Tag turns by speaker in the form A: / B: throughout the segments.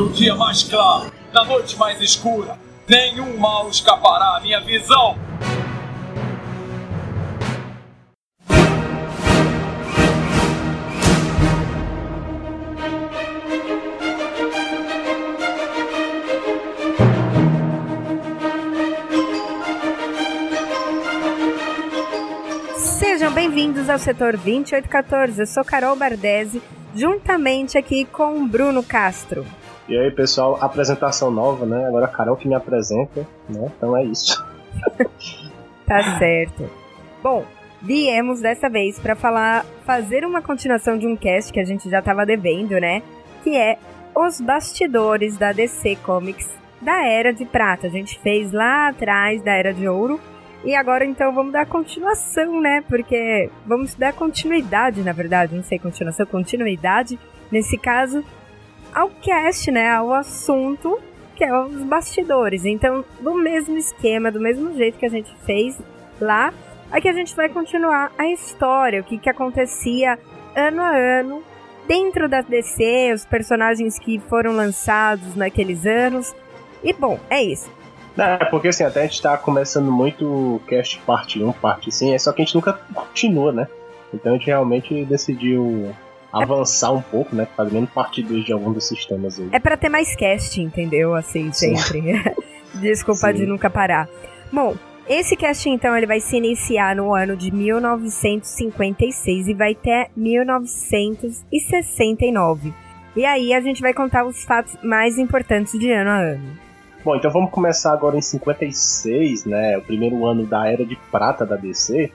A: No dia mais claro, na noite mais escura, nenhum mal escapará à minha visão.
B: Sejam bem-vindos ao setor 2814. Eu sou Carol Bardesi, juntamente aqui com Bruno Castro.
C: E aí, pessoal, apresentação nova, né? Agora a Carol que me apresenta, né? Então é isso.
B: Tá certo. Bom, viemos dessa vez para falar, fazer uma continuação de um cast que a gente já estava devendo, né? Que é os bastidores da DC Comics da Era de Prata. A gente fez lá atrás da Era de Ouro. E agora então vamos dar continuação, né? Porque vamos dar continuidade, na verdade, não sei continuação, continuidade, nesse caso, ao cast, né? Ao assunto que é os bastidores. Então, do mesmo esquema, do mesmo jeito que a gente fez lá, aqui a gente vai continuar a história, o que, que acontecia ano a ano dentro da DC, os personagens que foram lançados naqueles anos. E bom, é isso.
C: É, porque assim, até a gente tá começando muito cast parte 1, parte 5, é só que a gente nunca continua, né? Então a gente realmente decidiu avançar um pouco, né? Fazendo parte 2 de algum dos sistemas aí.
B: É para ter mais cast, entendeu? Assim, sempre. Desculpa
C: Sim.
B: de nunca parar. Bom, esse cast então ele vai se iniciar no ano de 1956 e vai até 1969. E aí a gente vai contar os fatos mais importantes de ano a ano.
C: Bom, então vamos começar agora em 56, né? O primeiro ano da Era de Prata da DC.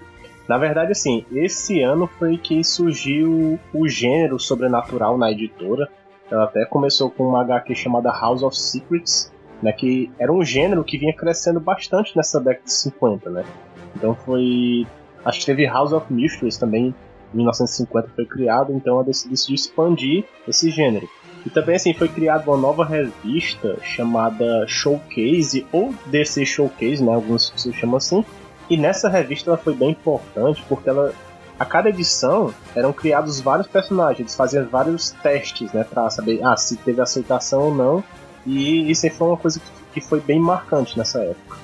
C: Na verdade, assim, esse ano foi que surgiu o gênero sobrenatural na editora. Ela até começou com uma HQ chamada House of Secrets, né? Que era um gênero que vinha crescendo bastante nessa década de 50, né? Então foi. Acho que teve House of Mysteries também, em 1950 foi criado, então ela dec- decidiu expandir esse gênero. E também assim foi criada uma nova revista chamada Showcase ou DC Showcase, né? Alguns pessoas chamam assim. E nessa revista ela foi bem importante porque ela a cada edição eram criados vários personagens, eles faziam vários testes, né, para saber ah, se teve aceitação ou não. E isso foi uma coisa que- que foi bem marcante nessa época.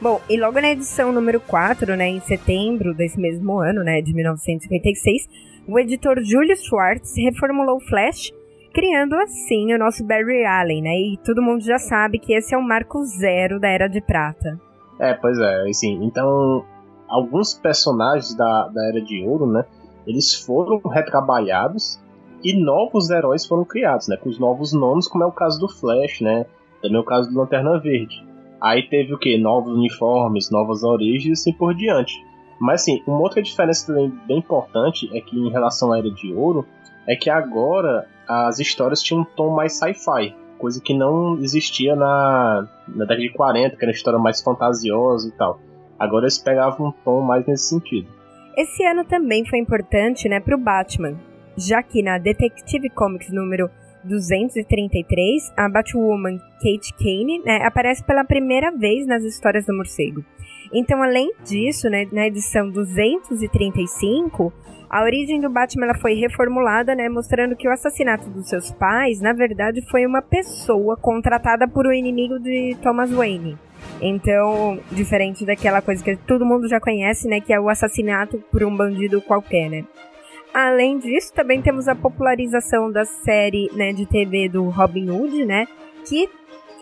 B: Bom, e logo na edição número 4, né, em setembro desse mesmo ano, né, de 1956, o editor Julius Schwartz reformulou o Flash, criando assim o nosso Barry Allen, né? E todo mundo já sabe que esse é o marco zero da Era de Prata.
C: É, pois é, assim, então alguns personagens da, da Era de Ouro, né, eles foram retrabalhados e novos heróis foram criados, né, com os novos nomes, como é o caso do Flash, né, também é o caso do Lanterna Verde. Aí teve o que? Novos uniformes, novas origens e assim por diante. Mas assim, uma outra diferença também bem importante é que em relação à Era de Ouro, é que agora as histórias tinham um tom mais sci-fi, coisa que não existia na, na década de 40, que era uma história mais fantasiosa e tal. Agora eles pegavam um tom mais nesse sentido.
B: Esse ano também foi importante, né, pro Batman, já que na Detective Comics número 233, a Batwoman Kate Kane né, aparece pela primeira vez nas histórias do morcego. Então, além disso, né, na edição 235, a origem do Batman ela foi reformulada, né, mostrando que o assassinato dos seus pais, na verdade, foi uma pessoa contratada por um inimigo de Thomas Wayne. Então, diferente daquela coisa que todo mundo já conhece, né, que é o assassinato por um bandido qualquer, né? Além disso, também temos a popularização da série né, de TV do Robin Hood, né? Que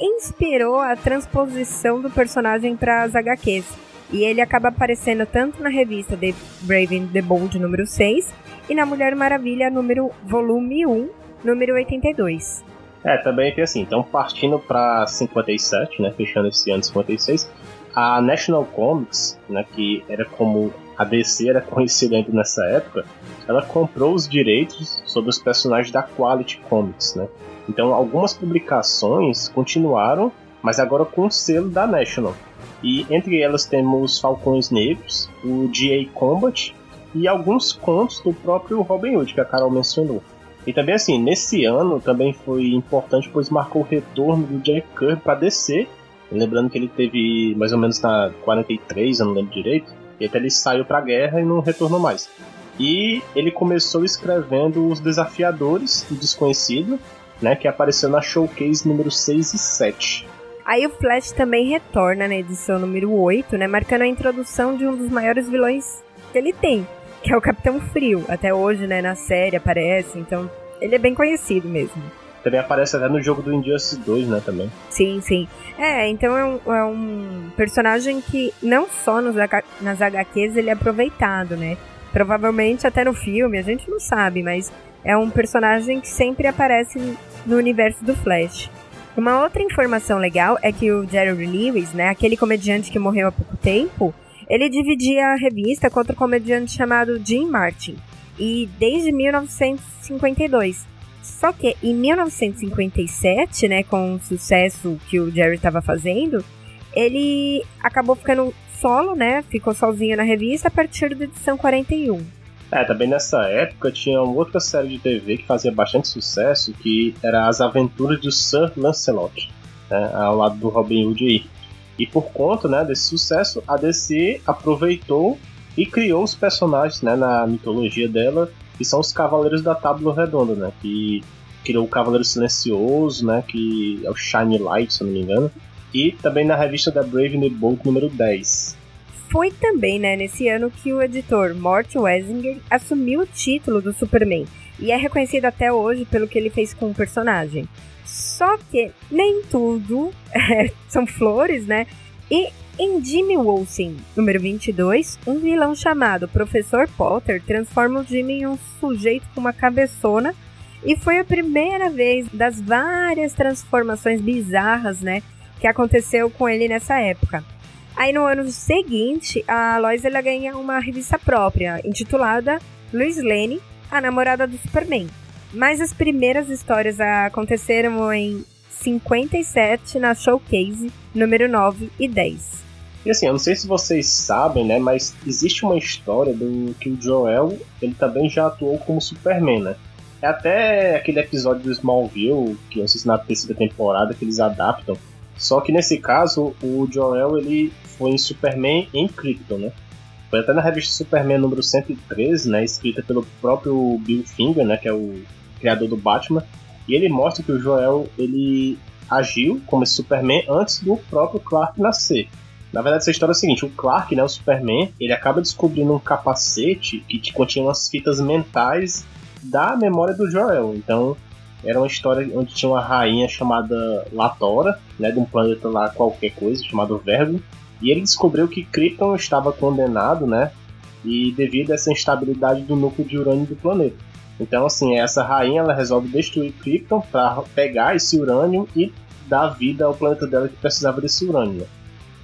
B: inspirou a transposição do personagem para as HQs. E ele acaba aparecendo tanto na revista The Brave and the Bold número 6 e na Mulher Maravilha número volume 1, número 82.
C: É, também tem assim, então partindo pra 57, né, fechando esse ano de 56, a National Comics, né, que era como a DC era conhecida ainda nessa época, ela comprou os direitos sobre os personagens da Quality Comics, né? Então algumas publicações continuaram, mas agora com o selo da National. E entre elas temos Falcões Negros, o GA Combat e alguns contos do próprio Robin Hood, que a Carol mencionou. E também assim, nesse ano também foi importante, pois marcou o retorno do Jack Kirby para DC. Lembrando que ele teve mais ou menos na 43, eu não lembro direito. E até ele saiu para a guerra e não retornou mais. E ele começou escrevendo Os Desafiadores do Desconhecido né, que apareceu na Showcase número 6 e 7.
B: Aí o Flash também retorna na edição número 8, né, marcando a introdução de um dos maiores vilões que ele tem, que é o Capitão Frio. Até hoje, né, na série aparece, então ele é bem conhecido mesmo.
C: Também aparece até no jogo do Injustice 2, né, também.
B: Sim, sim. É, então é um, é um personagem que não só nos, nas HQs ele é aproveitado, né? Provavelmente até no filme, a gente não sabe, mas é um personagem que sempre aparece no universo do Flash. Uma outra informação legal é que o Jerry Lewis, né, aquele comediante que morreu há pouco tempo, ele dividia a revista com outro comediante chamado Jim Martin, e desde 1952. Só que em 1957, né, com o sucesso que o Jerry estava fazendo, ele acabou ficando solo, né, ficou sozinho na revista a partir da edição 41.
C: É, também nessa época tinha uma outra série de TV que fazia bastante sucesso, que era As Aventuras do Sir Lancelot, né, ao lado do Robin Hood aí. E por conta né, desse sucesso, a DC aproveitou e criou os personagens né, na mitologia dela, que são os Cavaleiros da Tábua Redonda, né, que criou o Cavaleiro Silencioso, né, que é o Shiny Light, se não me engano, e também na revista da Brave New Bold número 10.
B: Foi também né, nesse ano que o editor Mort Wesinger assumiu o título do Superman e é reconhecido até hoje pelo que ele fez com o personagem. Só que nem tudo é, são flores, né? E em Jimmy Wolfson, número 22, um vilão chamado Professor Potter transforma o Jimmy em um sujeito com uma cabeçona e foi a primeira vez das várias transformações bizarras, né, que aconteceu com ele nessa época. Aí no ano seguinte, a Lois ela ganha uma revista própria, intitulada Lois Lane, a namorada do Superman. Mas as primeiras histórias aconteceram em 57 na Showcase, número 9 e 10.
C: E assim, eu não sei se vocês sabem, né, mas existe uma história do que o Joel, ele também já atuou como Superman, né? É até aquele episódio do Smallville, que eu sei se na terceira temporada que eles adaptam. Só que nesse caso, o Joel, ele foi em Superman em Krypton, né? Foi até na revista Superman número 113, né, escrita pelo próprio Bill Finger, né, que é o criador do Batman, e ele mostra que o Joel ele agiu como esse Superman antes do próprio Clark nascer. Na verdade, essa história é a seguinte: o Clark, né, o Superman, ele acaba descobrindo um capacete que continha umas fitas mentais da memória do Joel. Então, era uma história onde tinha uma rainha chamada Latora, né, de um planeta lá qualquer coisa, chamado Vergo, e ele descobriu que Krypton estava condenado, né? E devido a essa instabilidade do núcleo de urânio do planeta. Então, assim, essa rainha ela resolve destruir Krypton para pegar esse urânio e dar vida ao planeta dela que precisava desse urânio. Né?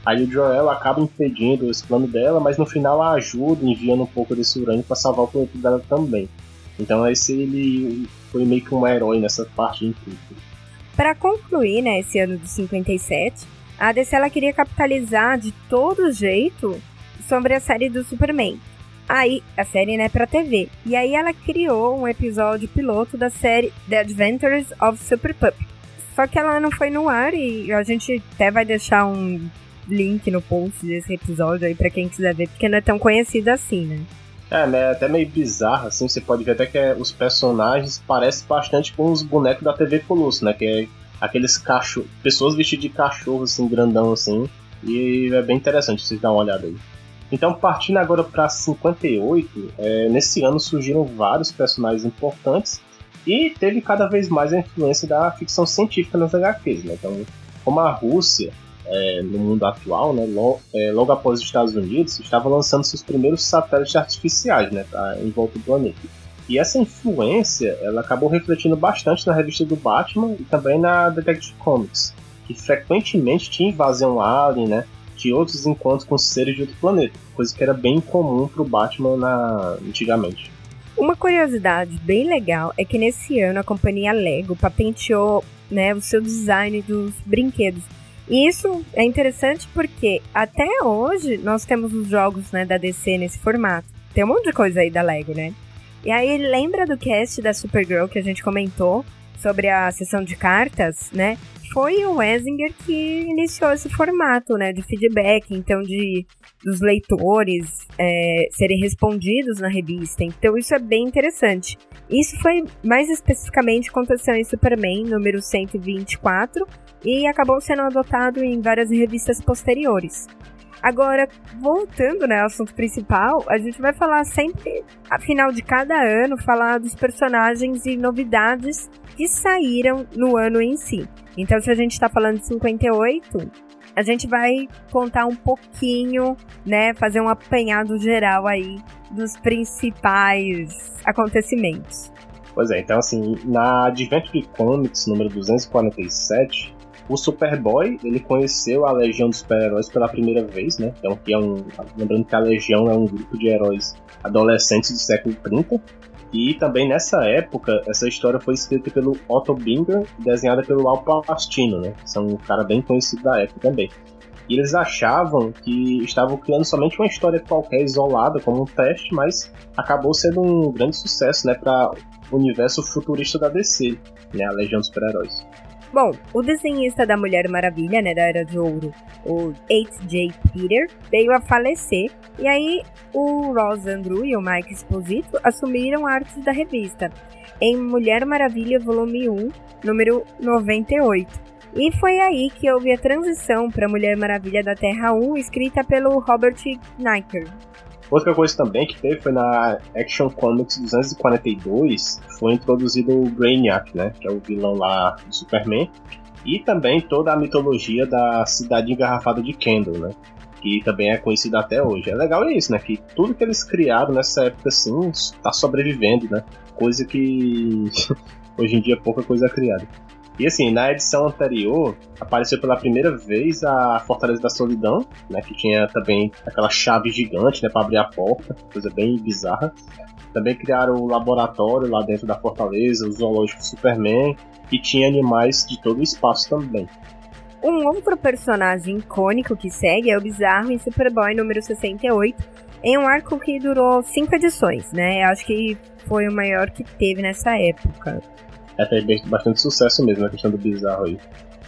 C: Aí o Joel acaba impedindo esse plano dela, mas no final a ajuda, enviando um pouco desse urânio para salvar o planeta dela também. Então esse ele foi meio que um herói nessa parte de Krypton.
B: Para concluir, né, esse ano de 57, a DC ela queria capitalizar de todo jeito sobre a série do Superman. Aí, a série né, pra TV. E aí ela criou um episódio piloto da série The Adventures of Super Pup. Só que ela não foi no ar e a gente até vai deixar um link no post desse episódio aí para quem quiser ver, porque não é tão conhecido assim, né?
C: É, né, é até meio bizarro, assim, você pode ver até que é, os personagens parecem bastante com os bonecos da TV Colosso, né, que é aqueles cachorros, pessoas vestidas de cachorro, assim, grandão, assim. E é bem interessante vocês dar uma olhada aí. Então, partindo agora para 58, é, nesse ano surgiram vários personagens importantes e teve cada vez mais a influência da ficção científica nas HQs. Né? Então, como a Rússia, é, no mundo atual, né, logo, é, logo, após os Estados Unidos, estava lançando seus primeiros satélites artificiais né, em volta do planeta. E essa influência, ela acabou refletindo bastante na revista do Batman e também na Detective Comics, que frequentemente tinha invasão alien, né? Tinha outros encontros com seres de outro planeta, coisa que era bem comum pro Batman na... antigamente.
B: Uma curiosidade bem legal é que nesse ano a companhia Lego patenteou né, o seu design dos brinquedos. E isso é interessante porque até hoje nós temos os jogos né, da DC nesse formato. Tem um monte de coisa aí da Lego, né? E aí, lembra do cast da Supergirl que a gente comentou sobre a sessão de cartas, né? Foi o Wesinger que iniciou esse formato, né, de feedback, então de dos leitores é, serem respondidos na revista. Então isso é bem interessante. Isso foi mais especificamente aconteceu em Superman número 124 e acabou sendo adotado em várias revistas posteriores. Agora, voltando né, ao assunto principal, a gente vai falar sempre, a final de cada ano, falar dos personagens e novidades que saíram no ano em si. Então, se a gente está falando de 58, a gente vai contar um pouquinho, né, fazer um apanhado geral aí dos principais acontecimentos.
C: Pois é, então assim, na Adventure Comics número 247, o Superboy, ele conheceu a Legião dos Super-Heróis pela primeira vez, né? Então, que é um, lembrando que a Legião é um grupo de heróis adolescentes do século 30. E também nessa época, essa história foi escrita pelo Otto Binger e desenhada pelo Al Pastino, né? São um cara bem conhecido da época também. E eles achavam que estavam criando somente uma história qualquer isolada, como um teste, mas acabou sendo um grande sucesso, né, para o universo futurista da DC, né, a Legião dos Super-Heróis.
B: Bom, o desenhista da Mulher Maravilha, né, da Era de Ouro, o H.J. Peter, veio a falecer, e aí o Ross Andrew e o Mike Esposito assumiram a arte da revista, em Mulher Maravilha Volume 1, número 98. E foi aí que houve a transição para Mulher Maravilha da Terra 1, escrita pelo Robert Kniker.
C: Outra coisa também que teve foi na Action Comics 242, foi introduzido o Brainiac, né, que é o vilão lá do Superman, e também toda a mitologia da cidade engarrafada de Kendall, né, que também é conhecida até hoje. É legal isso, né, que tudo que eles criaram nessa época assim está sobrevivendo, né, coisa que hoje em dia pouca coisa é criada. E assim, na edição anterior, apareceu pela primeira vez a Fortaleza da Solidão, né? Que tinha também aquela chave gigante, né? Pra abrir a porta, coisa bem bizarra. Também criaram o laboratório lá dentro da fortaleza, o zoológico Superman, e tinha animais de todo o espaço também.
B: Um outro personagem icônico que segue é o Bizarro em Superboy número 68, em um arco que durou cinco edições, né? Acho que foi o maior que teve nessa época
C: é teve bastante sucesso mesmo a questão do bizarro aí.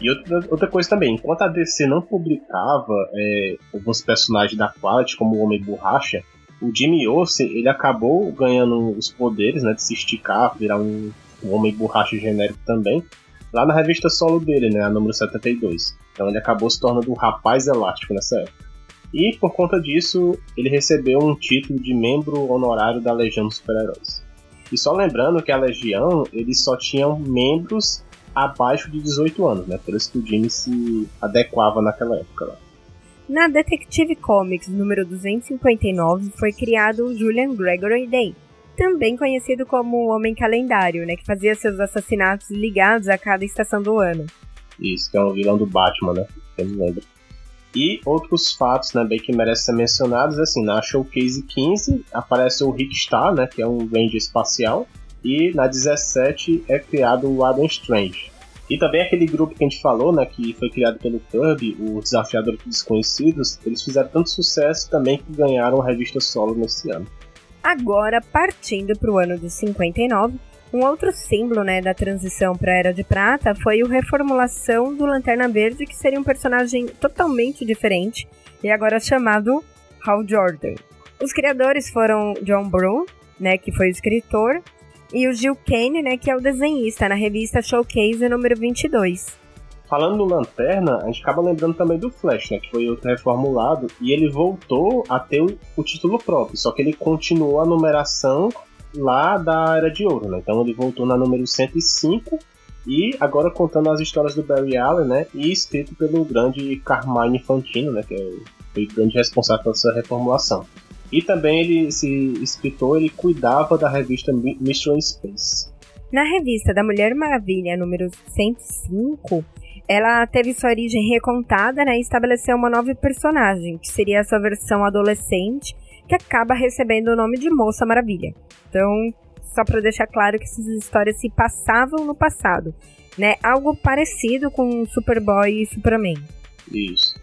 C: E outra, outra coisa também, enquanto a DC não publicava é, alguns personagens da Quality, como o Homem Borracha, o Jimmy Olsen ele acabou ganhando os poderes né, de se esticar, virar um, um Homem Borracha genérico também, lá na revista solo dele, né, a número 72. Então ele acabou se tornando um rapaz elástico nessa época. E por conta disso, ele recebeu um título de membro honorário da Legião dos Super-Heróis. E só lembrando que a Legião, eles só tinham membros abaixo de 18 anos, né? Por isso que o Jimmy se adequava naquela época lá.
B: Na Detective Comics número 259 foi criado o Julian Gregory Day, também conhecido como o Homem Calendário, né, que fazia seus assassinatos ligados a cada estação do ano.
C: Isso, que é o vilão do Batman, né? Eu me lembro. E outros fatos né, bem que merecem ser mencionados, assim, na Showcase 15 aparece o Rick Star, né, que é um Ranger espacial, e na 17 é criado o Adam Strange. E também aquele grupo que a gente falou, né, que foi criado pelo Kirby, o Desafiador Desconhecidos, eles fizeram tanto sucesso também que ganharam a revista solo nesse ano.
B: Agora, partindo para o ano de 59, um outro símbolo né, da transição para a Era de Prata foi a reformulação do Lanterna Verde, que seria um personagem totalmente diferente e agora chamado Hal Jordan. Os criadores foram John Brown, né, que foi o escritor, e o Gil Kane, né, que é o desenhista na revista Showcase número 22.
C: Falando no Lanterna, a gente acaba lembrando também do Flash, né, que foi outro reformulado, e ele voltou a ter o, o título próprio, só que ele continuou a numeração lá da Era de Ouro, né? Então ele voltou na número 105 e agora contando as histórias do Barry Allen, né? E escrito pelo grande Carmine Fantino, né? Que é foi o grande responsável pela sua reformulação. E também ele, esse escritor, ele cuidava da revista Mission Space.
B: Na revista da Mulher Maravilha, número 105, ela teve sua origem recontada né, e estabeleceu uma nova personagem, que seria a sua versão adolescente, que acaba recebendo o nome de Moça Maravilha. Então, só para deixar claro que essas histórias se passavam no passado, né? Algo parecido com Superboy e Superman.
C: Isso.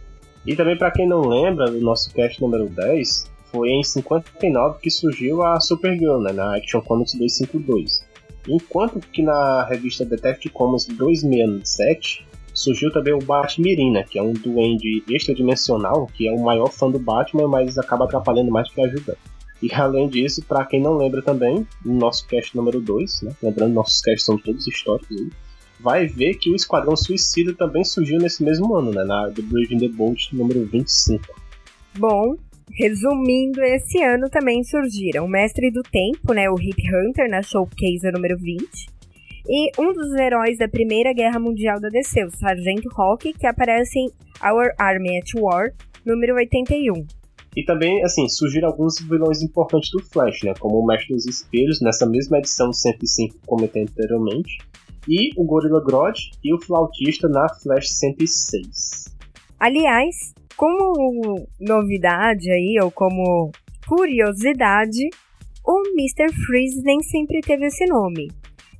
C: E também para quem não lembra do nosso cast número 10, foi em 59 que surgiu a Supergirl, né, na Action Comics 252. Enquanto que na revista Detective Comics 267 surgiu também o Batmirim, né, que é um duende extradimensional, que é o maior fã do Batman, mas acaba atrapalhando mais que ajudando. E além disso, para quem não lembra também, no nosso cast número 2, né? lembrando, nossos casts são todos históricos, aí, vai ver que o Esquadrão Suicida também surgiu nesse mesmo ano, né? Na The Brave the Bolt número 25.
B: Bom, resumindo, esse ano também surgiram o Mestre do Tempo, né? O Hip Hunter na Showcase número 20. E um dos heróis da Primeira Guerra Mundial da DC, o Sargento Rock, que aparece em Our Army at War, número 81.
C: E também, assim, surgiram alguns vilões importantes do Flash, né? Como o Mestre dos Espelhos, nessa mesma edição 105 que comentei anteriormente, e o Gorilla Grodd e o Flautista na Flash 106.
B: Aliás, como novidade aí, ou como curiosidade, o Mr. Freeze nem sempre teve esse nome.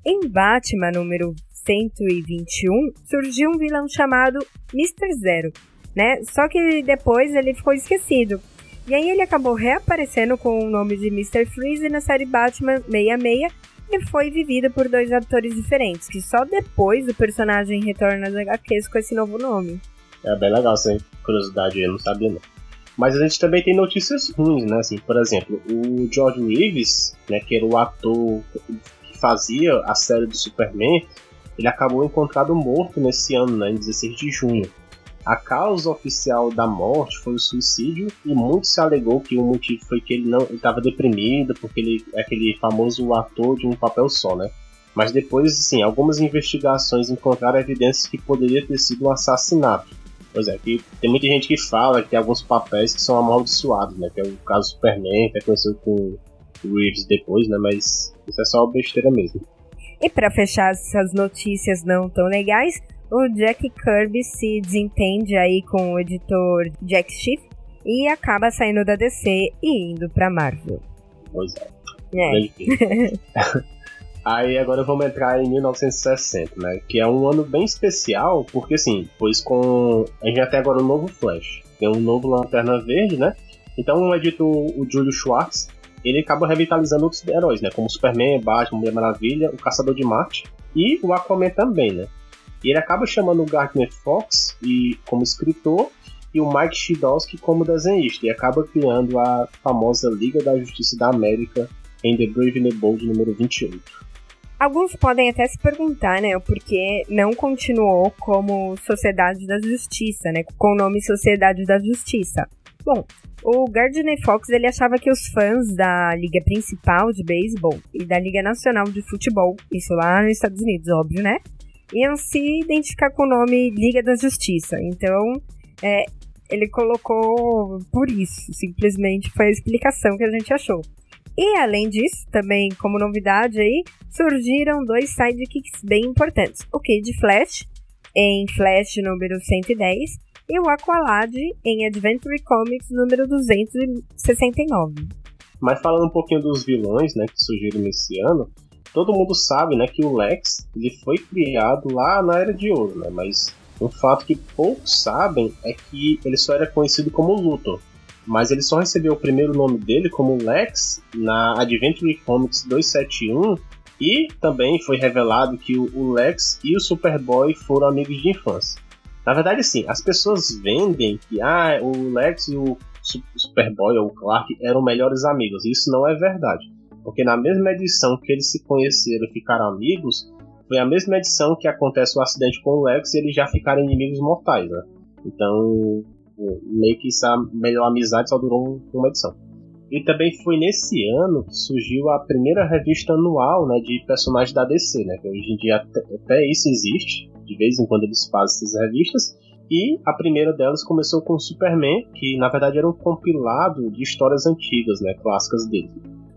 B: Em Batman número 121, surgiu um vilão chamado Mr. Zero, né? Só que depois ele ficou esquecido. E aí ele acabou reaparecendo com o nome de Mr. Freeze na série Batman 66 e foi vivido por dois atores diferentes, que só depois o personagem retorna às HQs com esse novo nome.
C: É bem legal essa curiosidade, eu não sabia não. Mas a gente também tem notícias ruins, né? Assim, por exemplo, o George Reeves, né, que era o ator fazia a série do Superman, ele acabou encontrado morto nesse ano, né, em 16 de junho. A causa oficial da morte foi o suicídio e muito se alegou que o motivo foi que ele não estava deprimido, porque ele é aquele famoso ator de um papel só, né? Mas depois, sim, algumas investigações encontraram evidências que poderia ter sido um assassinato. Pois é, que tem muita gente que fala que tem alguns papéis que são amaldiçoados, né? Que é o caso do Superman, que é conhecido com Reeves depois, né? Mas isso é só besteira mesmo.
B: E para fechar essas notícias não tão legais, o Jack Kirby se desentende aí com o editor Jack Schiff e acaba saindo da DC e indo pra Marvel.
C: Pois é. é. Aí agora vamos entrar em 1960, né? Que é um ano bem especial, porque assim, pois com. A gente já tem agora um novo Flash. Tem um novo Lanterna Verde, né? Então o editor, o Julio Schwartz, ele acaba revitalizando outros heróis, né? Como Superman, Batman, Mulher Maravilha, o Caçador de Marte e o Aquaman também, né? E ele acaba chamando o Gardner Fox e, como escritor e o Mike Shidowski como desenhista, e acaba criando a famosa Liga da Justiça da América em The Brave and the Bold número 28.
B: Alguns podem até se perguntar, né, o porquê não continuou como Sociedade da Justiça, né, com o nome Sociedade da Justiça. Bom, o Gardner Fox ele achava que os fãs da liga principal de beisebol e da Liga Nacional de Futebol, isso lá nos Estados Unidos, óbvio, né, iam se identificar com o nome Liga da Justiça. Então, é, ele colocou por isso, simplesmente foi a explicação que a gente achou. E além disso, também como novidade aí, surgiram dois sidekicks bem importantes. O Kid Flash, em Flash número 110, e o Aqualad em Adventure Comics número 269.
C: Mas falando um pouquinho dos vilões, né, que surgiram nesse ano, todo mundo sabe, né, que o Lex ele foi criado lá na Era de Ouro, né? Mas um fato que poucos sabem é que ele só era conhecido como Luthor. Mas ele só recebeu o primeiro nome dele como Lex na Adventure Comics 271 e também foi revelado que o Lex e o Superboy foram amigos de infância. Na verdade, sim, as pessoas vendem que ah, o Lex e o Superboy ou o Clark eram melhores amigos. Isso não é verdade. Porque na mesma edição que eles se conheceram e ficaram amigos, foi a mesma edição que acontece o acidente com o Lex e eles já ficaram inimigos mortais, né? Então, meio que essa melhor amizade só durou uma edição. E também foi nesse ano que surgiu a primeira revista anual né, de personagens da DC, né? Que hoje em dia até, até isso existe, de vez em quando eles fazem essas revistas. E a primeira delas começou com o Superman, que na verdade era um compilado de histórias antigas, né, clássicas dele.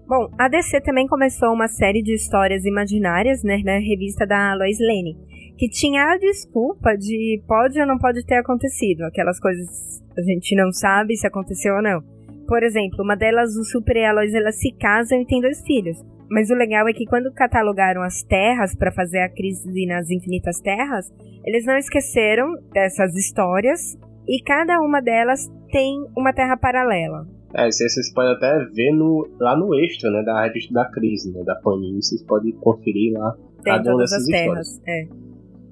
B: Bom, a DC também começou uma série de histórias imaginárias, né, na revista da Lois Lane, que tinha a desculpa de pode ou não pode ter acontecido, aquelas coisas a gente não sabe se aconteceu ou não. Por exemplo, uma delas, o Super e a Lois, elas se casam e têm dois filhos. Mas o legal é que quando catalogaram as terras para fazer a crise nas infinitas terras, eles não esqueceram dessas histórias e cada uma delas tem uma terra paralela.
C: É, isso aí vocês podem até ver no, lá no extra, né, da revista da crise, né, da Panini, vocês podem conferir lá
B: Tem cada uma dessas histórias. É.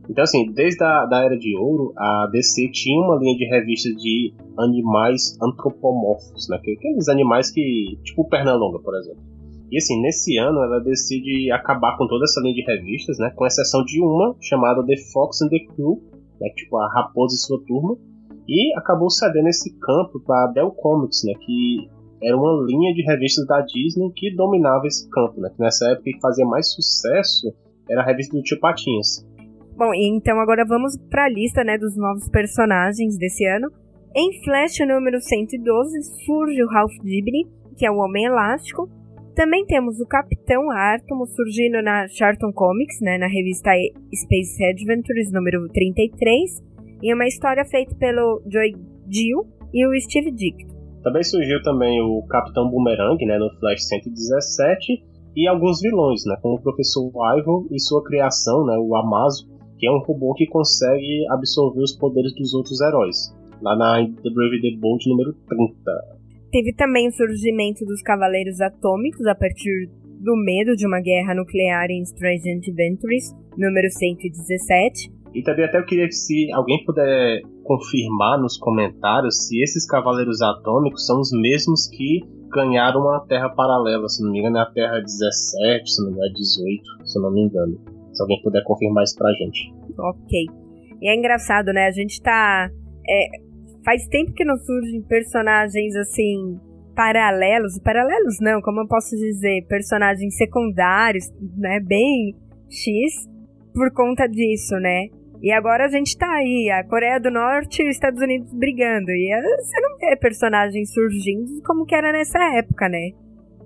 C: Então, assim, desde a da Era de Ouro, a DC tinha uma linha de revistas de animais antropomorfos, né? Aqueles animais que. tipo o Pernalonga, por exemplo. E assim, nesse ano ela decide acabar com toda essa linha de revistas, né? Com exceção de uma chamada The Fox and the Crew, né? Tipo a Raposa e sua turma. E acabou cedendo esse campo para Dell Comics, né? Que era uma linha de revistas da Disney que dominava esse campo, né? Que nessa época que fazia mais sucesso era a revista do Tio Patinhas.
B: Bom, então agora vamos para a lista né, dos novos personagens desse ano. Em Flash número 112 surge o Ralph Dibny, que é o Homem Elástico. Também temos o Capitão Átomo surgindo na Charlton Comics, né, na revista Space Adventures número 33, em uma história feita pelo Joy Dill e o Steve Dick.
C: Também surgiu também o Capitão Boomerang, né, no Flash 117, e alguns vilões, né, como o Professor Ivo e sua criação, né, o Amazo, que é um robô que consegue absorver os poderes dos outros heróis. Lá na The Brave the Bold número 30.
B: Teve também o surgimento dos Cavaleiros Atômicos a partir do medo de uma guerra nuclear em Strange Adventures, número 117.
C: E também até eu queria que se alguém puder confirmar nos comentários se esses Cavaleiros Atômicos são os mesmos que ganharam uma Terra paralela, se não me engano é a Terra 17, se não me engano é 18, se não me engano. Se alguém puder confirmar isso pra gente.
B: Ok. E é engraçado, né? A gente tá. É, faz tempo que não surgem personagens assim. Paralelos. Paralelos não, como eu posso dizer? Personagens secundários, né? Bem X. Por conta disso, né? E agora a gente tá aí, a Coreia do Norte e os Estados Unidos brigando. E é, você não vê personagens surgindo como que era nessa época, né?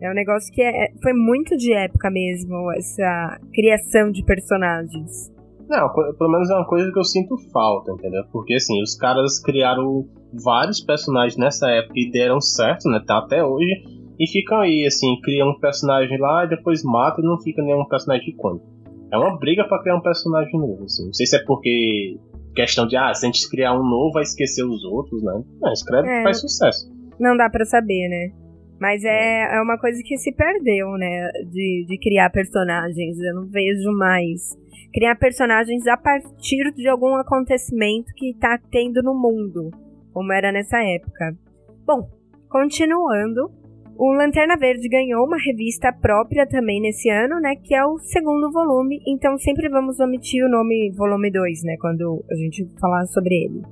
B: É um negócio que é, foi muito de época mesmo, essa criação de personagens.
C: Não, pelo menos é uma coisa que eu sinto falta, entendeu? Porque assim, os caras criaram vários personagens nessa época e deram certo, né? Tá até hoje. E ficam aí, assim, criam um personagem lá e depois matam e não fica nenhum personagem icônico. É uma briga para criar um personagem novo, assim. Não sei se é porque questão de, ah, se a gente criar um novo, vai esquecer os outros, né? Não, escreve é, faz sucesso.
B: Não dá para saber, né? Mas é, é uma coisa que se perdeu, né? De, de criar personagens. Eu não vejo mais. Criar personagens a partir de algum acontecimento que tá tendo no mundo. Como era nessa época. Bom, continuando. O Lanterna Verde ganhou uma revista própria também nesse ano, né? Que é o segundo volume. Então sempre vamos omitir o nome volume 2, né? Quando a gente falar sobre ele.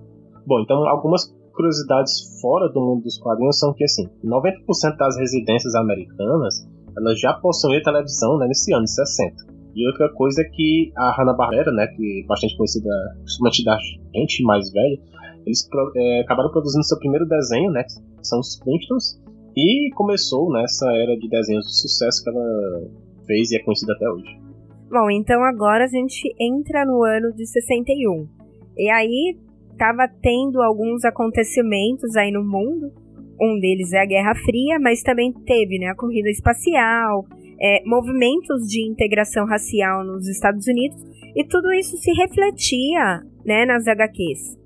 C: Bom, então algumas curiosidades fora do mundo dos quadrinhos são que, assim, 90% das residências americanas elas já possuem televisão né, nesse ano, de 60. E outra coisa é que a Hanna-Barbera, né, que é bastante conhecida, principalmente da gente mais velha, eles é, acabaram produzindo seu primeiro desenho, né, que são os Flintstones, e começou nessa né, era de desenhos de sucesso que ela fez e é conhecida até hoje.
B: Bom, então agora a gente entra no ano de 61. E aí estava tendo alguns acontecimentos aí no mundo. Um deles é a Guerra Fria, mas também teve né, a corrida espacial, é, movimentos de integração racial nos Estados Unidos, e tudo isso se refletia né, nas HQs.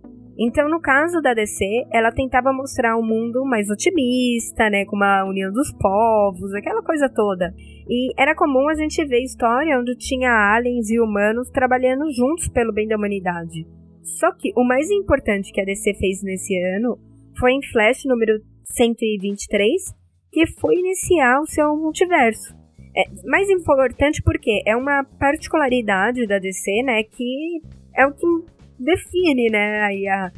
B: Então, no caso da DC, ela tentava mostrar um mundo mais otimista, né, com uma união dos povos, aquela coisa toda. E era comum a gente ver história onde tinha aliens e humanos trabalhando juntos pelo bem da humanidade. Só que o mais importante que a DC fez nesse ano foi em Flash número 123, que foi iniciar o seu multiverso. É mais importante porque é uma particularidade da DC, né, que é o que define, né, aí a,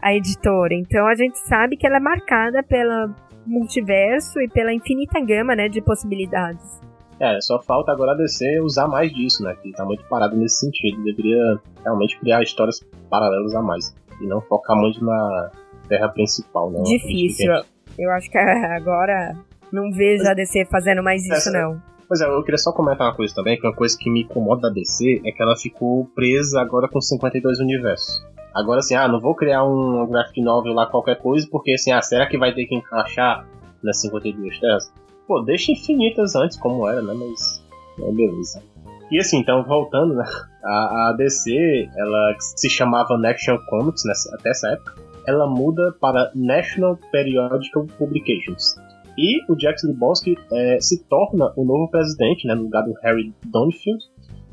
B: a editora. Então a gente sabe que ela é marcada pelo multiverso e pela infinita gama, né, de possibilidades.
C: É, só falta agora a DC usar mais disso, né? Que tá muito parado nesse sentido. Deveria realmente criar histórias paralelas a mais. E não focar muito na terra principal, né?
B: Difícil. Eu acho que agora não vejo a DC fazendo mais isso, não.
C: Pois é, eu queria só comentar uma coisa também, que uma coisa que me incomoda da DC é que ela ficou presa agora com 52 universos. Agora assim, ah, não vou criar um graphic novel lá qualquer coisa, porque assim, ah, será que vai ter que encaixar nas 52 terras? Pô, deixa infinitas antes, como era, né? Mas. É, beleza. E assim, então, voltando, né? A, a DC, ela se chamava National Comics nessa, até essa época. Ela muda para National Periodical Publications. E o Jack Lebowski é, se torna o novo presidente, né? No lugar do Harry Donfield.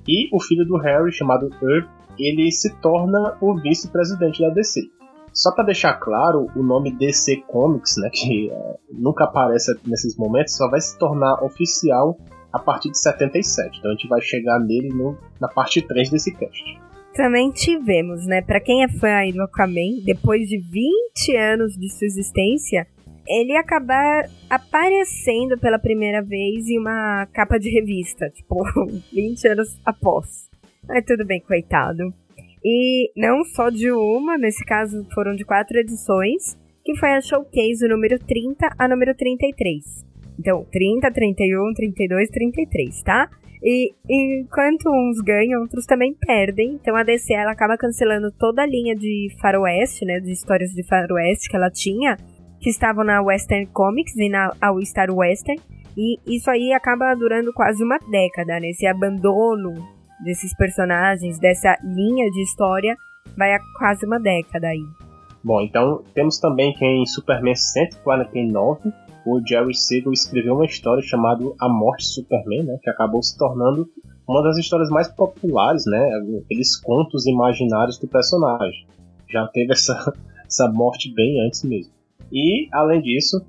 C: E o filho do Harry, chamado Irv ele se torna o vice-presidente da DC. Só para deixar claro, o nome DC Comics, né, que é, nunca aparece nesses momentos, só vai se tornar oficial a partir de 77. Então a gente vai chegar nele no, na parte 3 desse cast.
B: Também tivemos, né, para quem é fã aí do Aquaman, depois de 20 anos de sua existência, ele acabar aparecendo pela primeira vez em uma capa de revista, tipo, 20 anos após. Mas tudo bem, coitado. E não só de uma, nesse caso foram de quatro edições, que foi a Showcase número 30 a número 33. Então, 30, 31, 32, 33, tá? E enquanto uns ganham, outros também perdem. Então a DC ela acaba cancelando toda a linha de faroeste, né, de histórias de faroeste que ela tinha, que estavam na Western Comics e na All Star Western. E isso aí acaba durando quase uma década, né? Esse abandono desses personagens, dessa linha de história, vai a quase uma década aí.
C: Bom, então temos também que em Superman 149 o Jerry Siegel escreveu uma história chamada A Morte de Superman, né, que acabou se tornando uma das histórias mais populares, né, aqueles contos imaginários do personagem. Já teve essa, essa morte bem antes mesmo. E, além disso,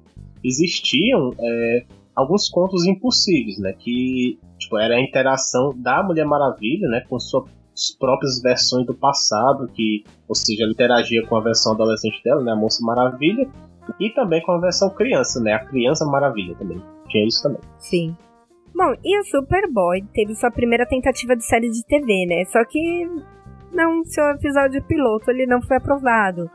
C: existiam é, alguns contos impossíveis, né, que tipo, era a interação da Mulher Maravilha né, com suas próprias versões do passado, que, ou seja, ela interagia com a versão adolescente dela, né, a Moça Maravilha, e também com a versão criança, né? A Criança Maravilha também. Tinha isso também.
B: Sim. Bom, e o Superboy teve sua primeira tentativa de série de TV, né? Só que não, seu episódio piloto ele não foi aprovado.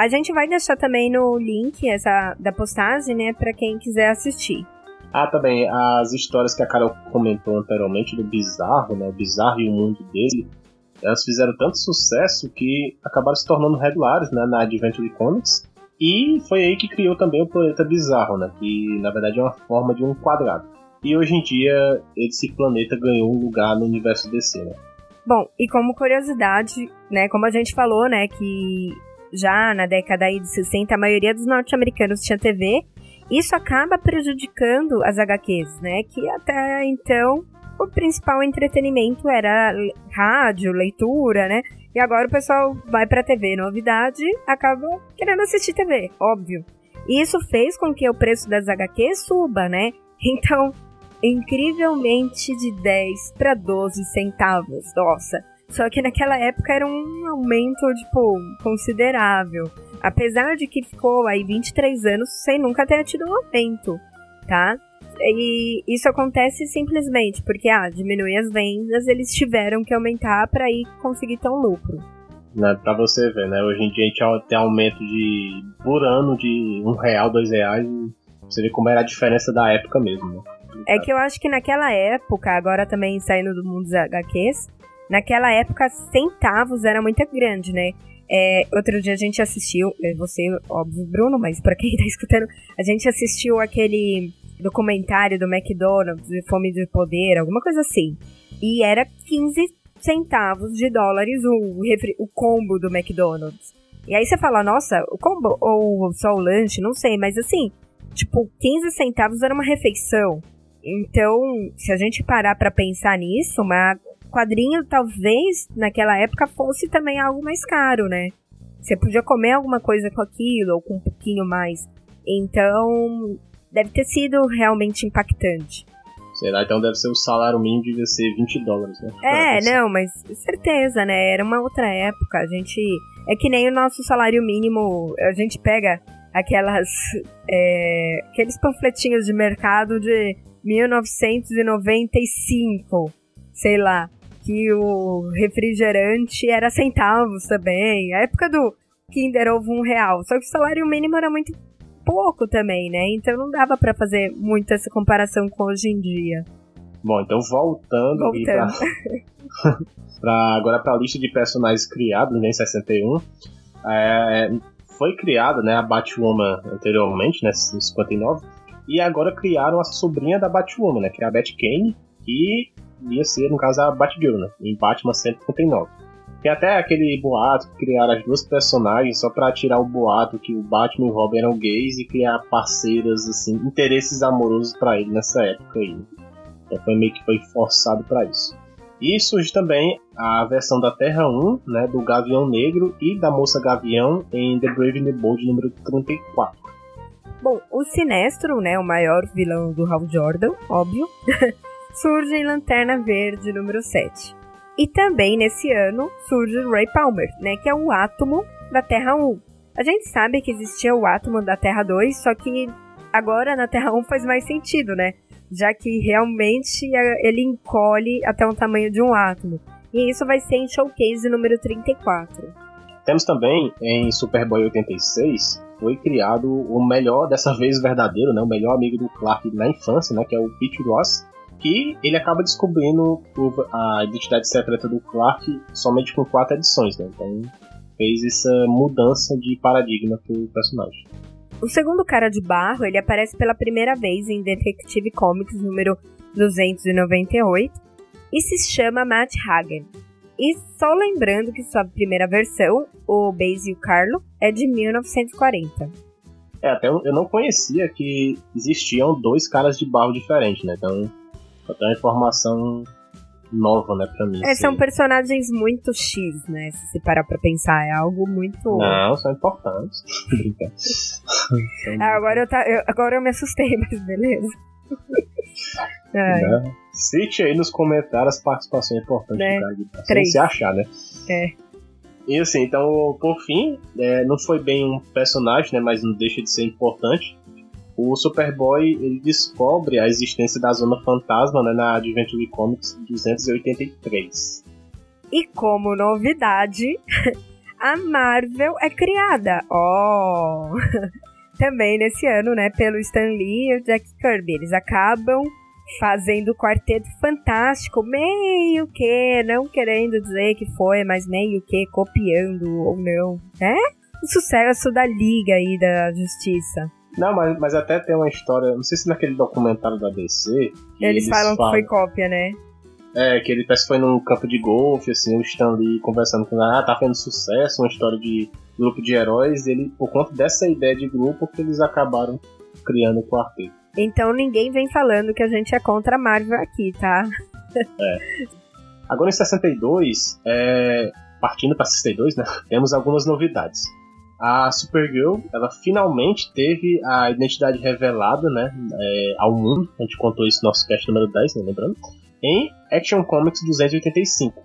B: A gente vai deixar também no link essa da postagem, né, para quem quiser assistir.
C: Ah, também as histórias que a Carol comentou anteriormente do Bizarro, né, o Bizarro e o mundo dele, elas fizeram tanto sucesso que acabaram se tornando regulares, né, na Adventure Comics e foi aí que criou também o planeta bizarro, né? Que na verdade é uma forma de um quadrado. E hoje em dia esse planeta ganhou um lugar no universo DC, né?
B: Bom, e como curiosidade, né, como a gente falou, né, que já na década aí de 60 a maioria dos norte-americanos tinha TV, isso acaba prejudicando as HQs, né, que até então o principal entretenimento era rádio, leitura, né? E agora o pessoal vai pra TV, novidade, acaba querendo assistir TV, óbvio. E isso fez com que o preço das HQs suba, né? Então, incrivelmente de 10 para 12 centavos. Nossa. Só que naquela época era um aumento, tipo, considerável. Apesar de que ficou aí 23 anos sem nunca ter tido um aumento, tá? E isso acontece simplesmente porque, ah, diminuir as vendas, eles tiveram que aumentar para ir conseguir ter um lucro.
C: Né, pra você ver, né? Hoje em dia a gente tem aumento de por ano de um real, dois reais. Você vê como era a diferença da época mesmo, né?
B: É que eu acho que naquela época, agora também saindo do mundo dos HQs, naquela época centavos era muito grande, né? É, outro dia a gente assistiu, você, óbvio, Bruno, mas para quem tá escutando, a gente assistiu aquele documentário do McDonald's, de Fome de Poder, alguma coisa assim. E era 15 centavos de dólares o, o combo do McDonald's. E aí você fala, nossa, o combo ou só o lanche, não sei, mas assim, tipo, 15 centavos era uma refeição. Então, se a gente parar para pensar nisso, uma quadrinho talvez naquela época fosse também algo mais caro, né? Você podia comer alguma coisa com aquilo ou com um pouquinho mais. Então, deve ter sido realmente impactante.
C: Sei lá, então deve ser o salário mínimo devia ser 20 dólares, né?
B: É, não, mas certeza, né? Era uma outra época. A gente. É que nem o nosso salário mínimo. A gente pega aquelas. É, aqueles panfletinhos de mercado de 1995. Sei lá. Que o refrigerante era centavos também. A época do Kinder Ovo um real. Só que o salário mínimo era muito pouco também, né? Então não dava para fazer muito essa comparação com hoje em dia.
C: Bom, então voltando, voltando. Pra, pra, agora para a lista de personagens criados né, em 61, é, foi criada né, a Batwoman anteriormente, né, em 59, e agora criaram a sobrinha da Batwoman, né, que é a Bat Kane, que ia ser, no caso, a Batgirl, né, em Batman 159. Tem até aquele boato que criaram as duas personagens só para tirar o boato que o Batman e o Robin eram gays e criar parceiras, assim, interesses amorosos para ele nessa época aí. Então foi meio que foi forçado para isso. E surge também a versão da Terra 1, né, do Gavião Negro e da Moça Gavião em The Brave and the Bold número 34.
B: Bom, o Sinestro, né, o maior vilão do Hal Jordan, óbvio, surge em Lanterna Verde número 7. E também nesse ano surge Ray Palmer, né, que é o átomo da Terra 1. A gente sabe que existia o átomo da Terra 2, só que agora na Terra 1 faz mais sentido, né? Já que realmente ele encolhe até o tamanho de um átomo. E isso vai ser em Showcase número 34.
C: Temos também em Superboy 86 foi criado o melhor, dessa vez verdadeiro, né, o melhor amigo do Clark na infância, né, que é o Pete Ross, que ele acaba descobrindo a identidade secreta do Clark somente com quatro edições, né? Então fez essa mudança de paradigma pro personagem.
B: O segundo cara de barro, ele aparece pela primeira vez em Detective Comics número 298 e se chama Matt Hagen. E só lembrando que sua primeira versão, o Base e o Carlo, é de 1940.
C: É, até eu não conhecia que existiam dois caras de barro diferentes, né? Então, até uma informação nova, né, pra mim.
B: É, são personagens muito X, né? Se você parar pra pensar, é algo muito.
C: Não, são importantes.
B: ah, agora, eu tá, eu, agora eu me assustei, mas beleza.
C: Né? Cite aí nos comentários as participações importantes né? do cara de Três. Se achar, né?
B: É.
C: E assim, então, por fim, é, não foi bem um personagem, né? Mas não deixa de ser importante. O Superboy ele descobre a existência da Zona Fantasma né, na Adventure Comics 283.
B: E como novidade, a Marvel é criada. Oh! Também nesse ano, né, pelo Stan Lee e o Jack Kirby. Eles acabam fazendo o quarteto fantástico, meio que, não querendo dizer que foi, mas meio que copiando ou não, né? O sucesso da Liga aí da Justiça.
C: Não, mas, mas até tem uma história, não sei se naquele documentário da DC.
B: Eles, eles falam, falam, que foi cópia, né?
C: É, que ele parece que foi num campo de golfe, assim, o Stan Lee conversando com ah, tá fazendo sucesso, uma história de grupo de heróis, ele, por conta dessa ideia de grupo, que eles acabaram criando o quarteto.
B: Então ninguém vem falando que a gente é contra a Marvel aqui, tá?
C: é. Agora em 62, é, partindo para 62, né, temos algumas novidades. A Supergirl, ela finalmente teve a identidade revelada, né, é, ao mundo. A gente contou isso no nosso cast número 10, né, lembrando? Em Action Comics 285,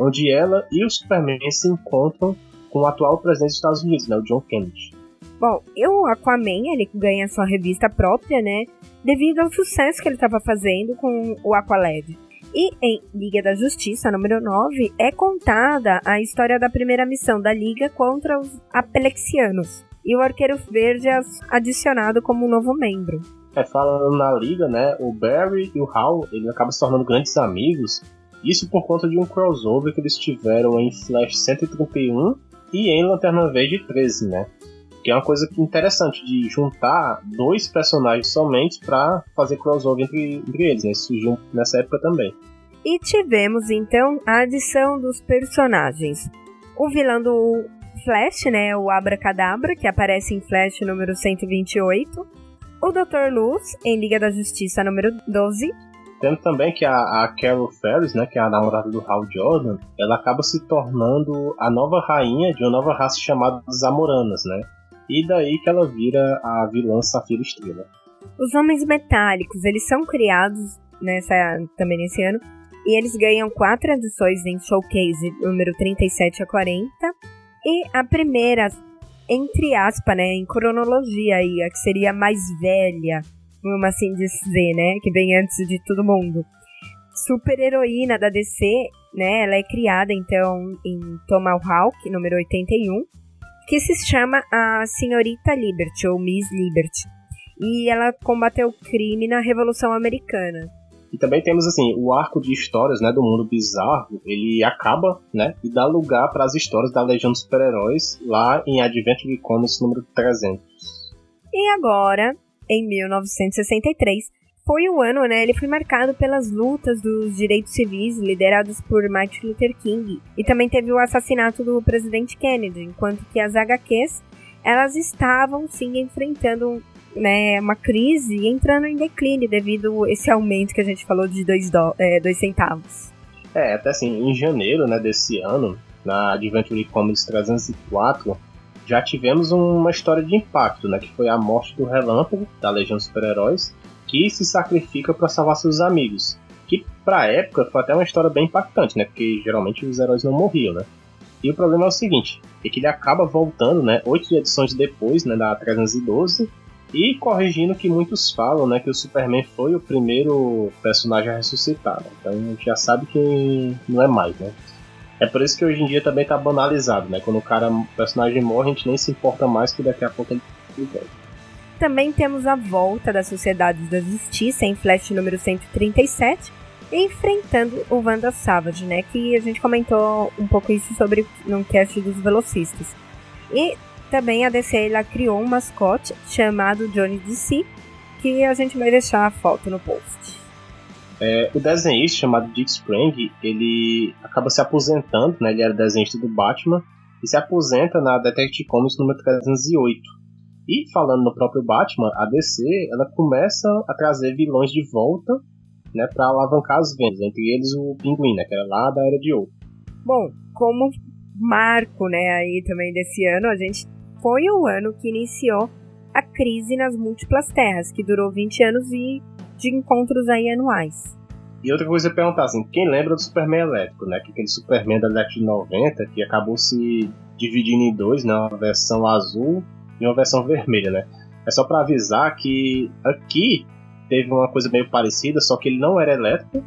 C: onde ela e o Superman se encontram com o atual presidente dos Estados Unidos, né, o John Kennedy.
B: Bom, e o Aquaman, ele ganha sua revista própria, né? Devido ao sucesso que ele estava fazendo com o Aqualad. E em Liga da Justiça, número 9, é contada a história da primeira missão da Liga contra os Apelexianos. E o Arqueiro Verde é adicionado como um novo membro.
C: É, falando na Liga, né? O Barry e o Hal, ele acabam se tornando grandes amigos. Isso por conta de um crossover que eles tiveram em Flash 131 e em Lanterna Verde 13, né? Que é uma coisa interessante de juntar dois personagens somente para fazer crossover entre, entre eles, né? Isso surgiu nessa época também.
B: E tivemos então a adição dos personagens. O vilão do Flash, né? O Abracadabra, que aparece em Flash número 128. O Dr. Luz, em Liga da Justiça número 12.
C: Tendo também que a, a Carol Ferris, né, que é a namorada do Hal Jordan, ela acaba se tornando a nova rainha de uma nova raça chamada Zamoranas, né? E daí que ela vira a vilã Safira Estrela.
B: Os Homens Metálicos, eles são criados nessa também nesse ano. E eles ganham quatro edições em Showcase número 37 a 40. E a primeira, entre aspas, né, em cronologia aí, a que seria mais velha, vamos assim dizer, né, que vem antes de todo mundo. Super heroína da DC, né, ela é criada então em Tomahawk, número 81 que se chama a Senhorita Liberty, ou Miss Liberty. E ela combateu o crime na Revolução Americana.
C: E também temos assim, o arco de histórias, né, do mundo bizarro, ele acaba, né, e dá lugar para as histórias da Legião dos Super-Heróis lá em Adventure Comics número 300.
B: E agora, em 1963, foi o ano, né? Ele foi marcado pelas lutas dos direitos civis lideradas por Martin Luther King. E também teve o assassinato do presidente Kennedy, enquanto que as HQs elas estavam sim enfrentando né, uma crise e entrando em declínio devido a esse aumento que a gente falou de dois, do, é, dois centavos.
C: É, até assim, em janeiro né, desse ano, na Adventure Comics 304, já tivemos uma história de impacto, né, que foi a morte do Relâmpago, da Legião dos Super-Heróis, que se sacrifica para salvar seus amigos. Que pra época foi até uma história bem impactante, né? Porque geralmente os heróis não morriam, né? E o problema é o seguinte, é que ele acaba voltando, né, oito edições depois, né, da 312, e corrigindo que muitos falam, né, que o Superman foi o primeiro personagem a ressuscitar. Né? Então a gente já sabe que não é mais, né? É por isso que hoje em dia também tá banalizado, né? Quando o cara, o personagem morre, a gente nem se importa mais que daqui a pouco ele volta.
B: Também temos a volta da Sociedade da Justiça em Flash número 137, enfrentando o Wanda Savage, né? Que a gente comentou um pouco isso sobre no cast dos velocistas. E também a DC ela criou um mascote chamado Johnny DC, que a gente vai deixar a foto no post.
C: É, o desenhista chamado Dick Sprang, ele acaba se aposentando, né? Ele era desenhista do Batman e se aposenta na Detective Comics número 308. E falando no próprio Batman, a DC ela começa a trazer vilões de volta, né, para alavancar as vendas, entre eles o Pinguim, né, que era lá da Era de Ouro.
B: Bom, como marco, né, aí também desse ano, a gente foi o ano que iniciou a crise nas múltiplas terras, que durou 20 anos e de encontros aí anuais.
C: E outra coisa é perguntar assim, quem lembra do Superman elétrico, né? Que aquele Superman da década de 90 que acabou se dividindo em dois, né? Uma versão azul e uma versão vermelha, né? É só para avisar que aqui teve uma coisa meio parecida, só que ele não era elétrico,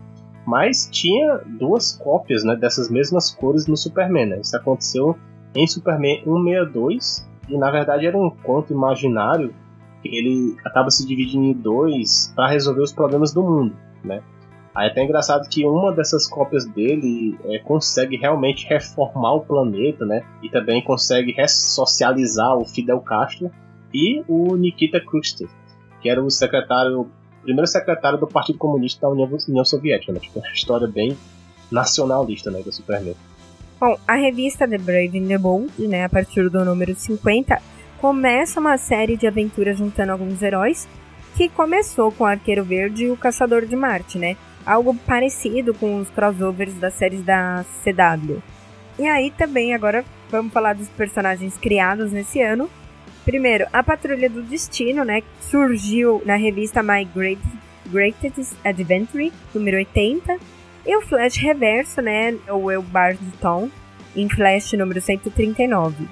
C: mas tinha duas cópias, né, dessas mesmas cores no Superman, né? Isso aconteceu em Superman 162 e na verdade era um conto imaginário que ele acaba se dividindo em dois para resolver os problemas do mundo, né? Aí é até engraçado que uma dessas cópias dele é, consegue realmente reformar o planeta, né? E também consegue ressocializar o Fidel Castro e o Nikita Khrushchev, que era o secretário, o primeiro secretário do Partido Comunista da União, União Soviética, né? Tipo, uma história bem nacionalista, né, do Superman.
B: Bom, a revista The Brave and the Bold, né, a partir do número 50, começa uma série de aventuras juntando alguns heróis, que começou com o Arqueiro Verde e o Caçador de Marte, né? Algo parecido com os crossovers das séries da CW. E aí também agora vamos falar dos personagens criados nesse ano. Primeiro, a Patrulha do Destino, né, surgiu na revista My Great, Greatest Adventure, número 80, e o Flash Reverso, né, o El Barton, em Flash número 139.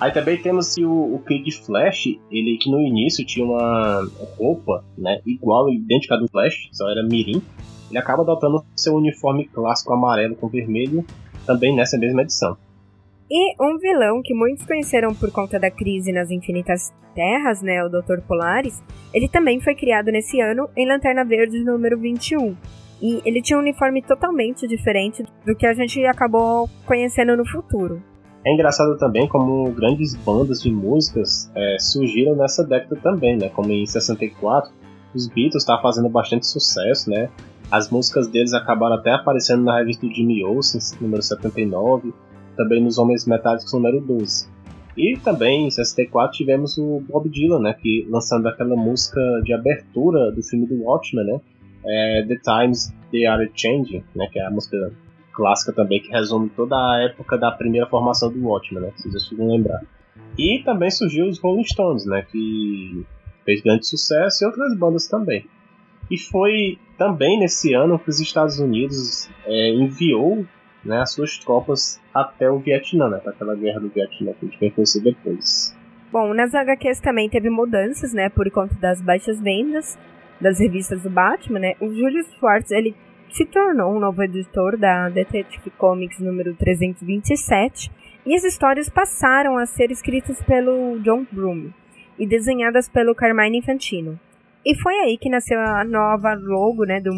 C: Aí também temos o, o Kid Flash, ele que no início tinha uma roupa, né, igual, idêntica do Flash, só era mirim, ele acaba adotando seu uniforme clássico amarelo com vermelho também nessa mesma edição.
B: E um vilão que muitos conheceram por conta da crise nas Infinitas Terras, né, o Dr. Polaris, ele também foi criado nesse ano em Lanterna Verde número 21. E ele tinha um uniforme totalmente diferente do que a gente acabou conhecendo no futuro.
C: É engraçado também como grandes bandas de músicas é, surgiram nessa década também, né? Como em 64, os Beatles estavam fazendo bastante sucesso, né? As músicas deles acabaram até aparecendo na revista do Jimmy Olsen, número 79, também nos Homens Metálicos, número 12. E também em 64 tivemos o Bob Dylan, né, que lançando aquela música de abertura do filme do Watchmen, né, é The Times They Are Changing, né, que é a música clássica também que resume toda a época da primeira formação do Watchmen, né, vocês vão lembrar. E também surgiu os Rolling Stones, né, que fez grande sucesso e outras bandas também. E foi também nesse ano que os Estados Unidos é, enviou né, as suas tropas até o Vietnã, né, para aquela guerra do Vietnã que a gente vai conhecer depois.
B: Bom, nas HQs também teve mudanças, né, por conta das baixas vendas das revistas do Batman, né. O Julius Schwartz, ele se tornou um novo editor da Detective Comics número 327 e as histórias passaram a ser escritas pelo John Broome e desenhadas pelo Carmine Infantino. E foi aí que nasceu a nova logo, né, do,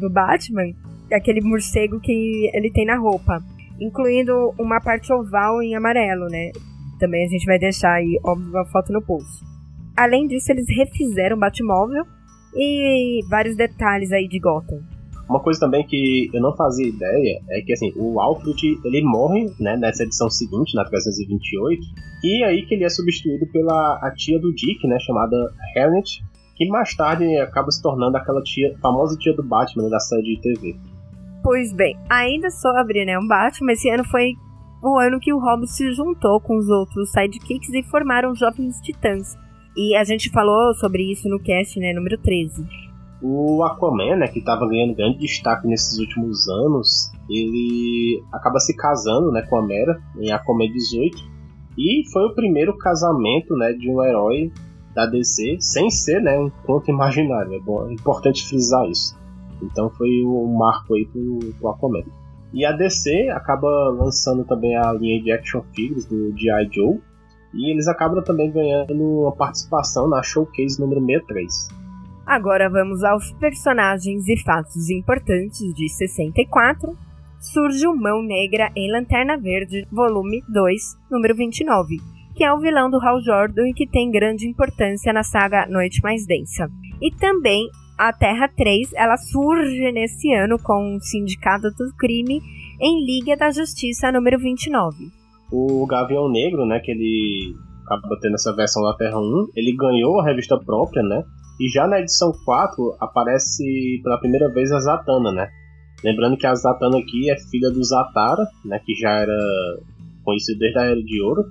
B: do Batman, aquele morcego que ele tem na roupa, incluindo uma parte oval em amarelo, né? Também a gente vai deixar aí, óbvio, a foto no post. Além disso, eles refizeram o Batmóvel e vários detalhes aí de Gotham.
C: Uma coisa também que eu não fazia ideia é que assim, o Alfred ele morre né, nessa edição seguinte, na 328, e aí que ele é substituído pela a tia do Dick, né, chamada Harriet, que mais tarde acaba se tornando aquela tia, famosa tia do Batman né, da série de TV.
B: Pois bem, ainda sobre né, um Batman, esse ano foi o ano que o Robin se juntou com os outros sidekicks e formaram os Jovens Titãs. E a gente falou sobre isso no cast, né, número 13.
C: O Aquaman, né, que estava ganhando grande destaque nesses últimos anos, ele acaba se casando, né, com a Mera em Aquaman 18 e foi o primeiro casamento, né, de um herói da DC sem ser, né, um conto imaginário. É, bom, é importante frisar isso. Então foi um marco aí pro, pro Aquaman. E a DC acaba lançando também a linha de action figures do G.I. Joe. E eles acabam também ganhando uma participação na Showcase número 63.
B: Agora vamos aos personagens e fatos importantes de 64. Surge o Mão Negra em Lanterna Verde, volume 2, número 29, que é o vilão do Hal Jordan e que tem grande importância na saga Noite Mais Densa. E também a Terra 3, ela surge nesse ano com o Sindicato do Crime em Liga da Justiça número 29.
C: O Gavião Negro, né, que ele acaba tendo essa versão da Terra 1, ele ganhou a revista própria, né? E já na edição 4 aparece pela primeira vez a Zatanna, né? Lembrando que a Zatanna aqui é filha do Zatara, né? Que já era conhecido desde a Era de Ouro.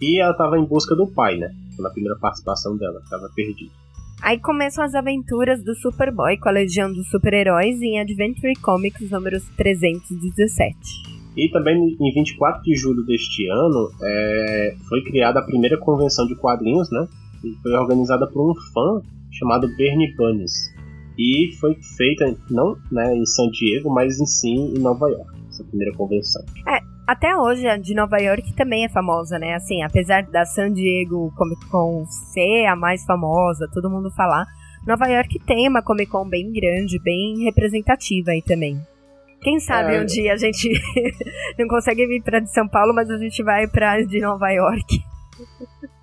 C: E ela estava em busca do pai, né? Na primeira participação dela, estava perdida.
B: Aí começam as aventuras do Superboy com a Legião dos Super-Heróis em Adventure Comics números 317.
C: E também em 24 de julho deste ano é, foi criada a primeira convenção de quadrinhos, né? E foi organizada por um fã chamado Bernie Bunnies. E foi feita não né, em San Diego, mas em sim em Nova York, essa primeira convenção.
B: É, até hoje a de Nova York também é famosa, né? Assim, apesar da San Diego Comic Con ser a mais famosa, todo mundo falar, Nova York tem uma Comic Con bem grande, bem representativa aí também. Quem sabe é, um dia a gente não consegue vir para de São Paulo, mas a gente vai para de Nova York.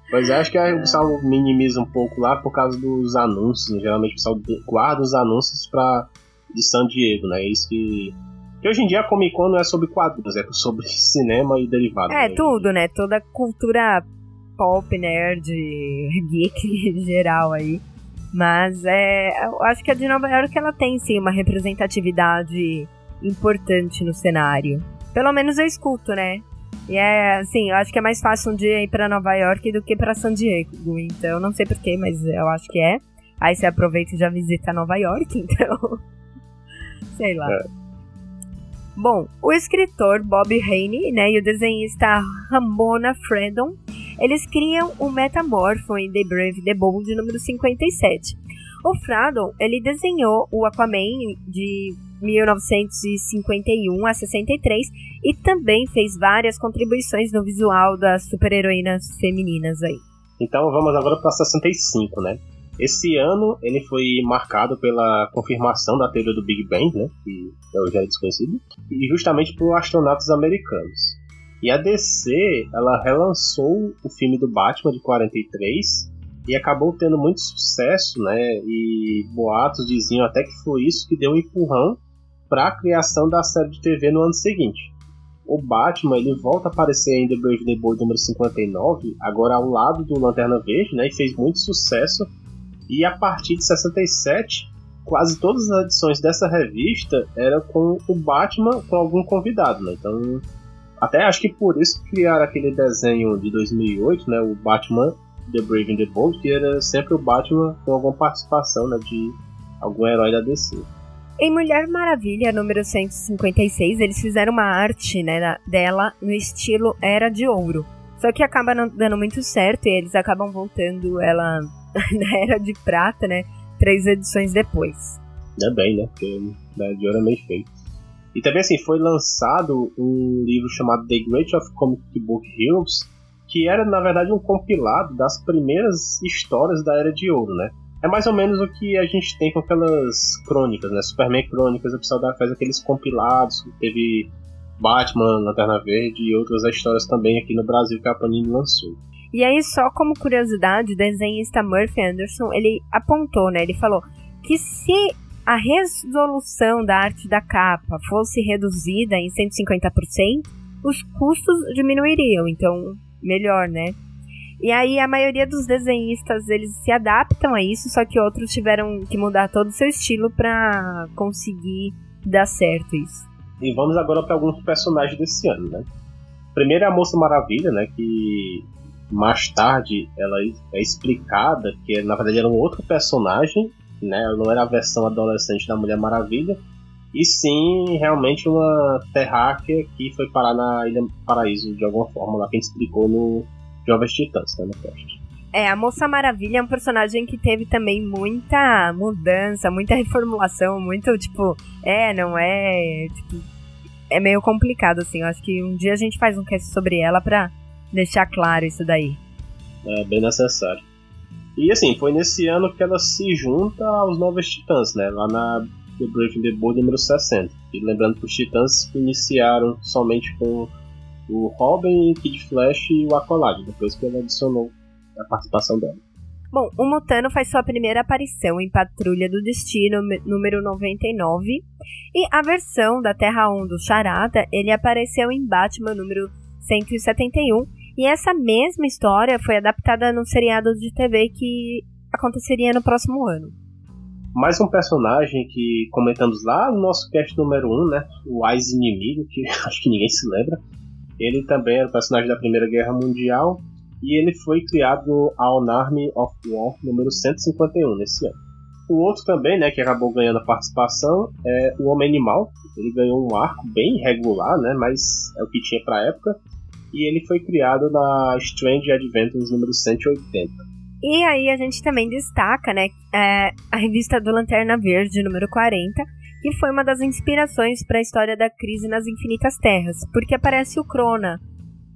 C: Pois é, acho que o pessoal minimiza um pouco lá por causa dos anúncios. Né? Geralmente o pessoal guarda os anúncios para de San Diego, né? É isso que. Que hoje em dia a Comic Con não é sobre quadrinhos, é sobre cinema e derivados.
B: É, né? tudo, né? Toda cultura pop, nerd, geek geral aí. Mas é, eu acho que a de Nova York ela tem sim uma representatividade importante no cenário. Pelo menos eu escuto, né? E é assim, eu acho que é mais fácil um dia ir para Nova York do que para San Diego. Então, não sei porquê, mas eu acho que é. Aí você aproveita e já visita Nova York, então. sei lá. É. Bom, o escritor Bob Haney né, e o desenhista Ramona Fredon, eles criam o Metamorpho em The Brave The Bold número 57. O Fradon, ele desenhou o Aquaman de 1951 a 63 e também fez várias contribuições no visual das super-heroínas femininas aí.
C: Então vamos agora para 65, né? Esse ano ele foi marcado pela confirmação da teoria do Big Bang, né, que é já é desconhecido, e justamente por astronautas americanos. E a DC, ela relançou o filme do Batman de 43 e acabou tendo muito sucesso, né? E boatos diziam até que foi isso que deu um empurrão para a criação da série de TV no ano seguinte. O Batman ele volta a aparecer em The Brave the Bold número 59, agora ao lado do Lanterna Verde, né, e fez muito sucesso. E a partir de 67, quase todas as edições dessa revista eram com o Batman com algum convidado, né? Então, até acho que por isso criaram aquele desenho de 2008, né, o Batman The Brave and the Bold, que era sempre o Batman com alguma participação, né, de algum herói da DC.
B: Em Mulher Maravilha, número 156, eles fizeram uma arte né, dela no estilo Era de Ouro. Só que acaba não dando muito certo e eles acabam voltando ela na Era de Prata, né? Três edições depois.
C: É bem, né? Porque na Era de Ouro é meio feio. E também assim, foi lançado um livro chamado The Great of Comic Book Heroes, que era na verdade um compilado das primeiras histórias da Era de Ouro, né? É mais ou menos o que a gente tem com aquelas crônicas, né? Superman Crônicas, o pessoal faz aqueles compilados, teve Batman, Lanterna Verde e outras histórias também aqui no Brasil que a Panini lançou.
B: E aí, só como curiosidade, o desenhista Murphy Anderson, ele apontou, né? Ele falou que se a resolução da arte da capa fosse reduzida em 150%, os custos diminuiriam, então melhor, né? E aí a maioria dos desenhistas eles se adaptam a isso, só que outros tiveram que mudar todo o seu estilo para conseguir dar certo isso.
C: E vamos agora para alguns personagens desse ano, né? Primeiro é a Moça Maravilha, né? Que mais tarde ela é explicada que na verdade era um outro personagem, né? Não era a versão adolescente da Mulher Maravilha, e sim realmente uma terráquea que foi parar na Ilha Paraíso de alguma forma, lá que a gente explicou no Jovens Titãs, né? No.
B: É, a Moça Maravilha é um personagem que teve também muita mudança, muita reformulação, muito, tipo, é, não é, tipo, é meio complicado, assim, eu acho que um dia a gente faz um cast sobre ela pra deixar claro isso daí.
C: É, bem necessário. E assim, foi nesse ano que ela se junta aos Novos Titãs, né, lá na The Brave the Bold número 60. E lembrando que os Titãs iniciaram somente com o Robin, Kid Flash e o Aqualad, depois que ela adicionou a participação dela.
B: Bom, o Mutano faz sua primeira aparição em Patrulha do Destino número 99 e a versão da Terra 1 do Charada, ele apareceu em Batman número 171 e essa mesma história foi adaptada no seriado de TV que aconteceria no próximo ano.
C: Mais um personagem que comentamos lá no nosso cast número 1, né? O Ais Inimigo, que acho que ninguém se lembra. Ele também era o personagem da Primeira Guerra Mundial e ele foi criado no All Army of War número 151 nesse ano. O outro também, né, que acabou ganhando a participação é o Homem Animal. Ele ganhou um arco bem regular, né, mas é o que tinha para época. E ele foi criado na Strange Adventures número 180.
B: E aí a gente também destaca, né, é, a revista do Lanterna Verde número 40, que foi uma das inspirações para a história da crise nas Infinitas Terras, porque aparece o Crona,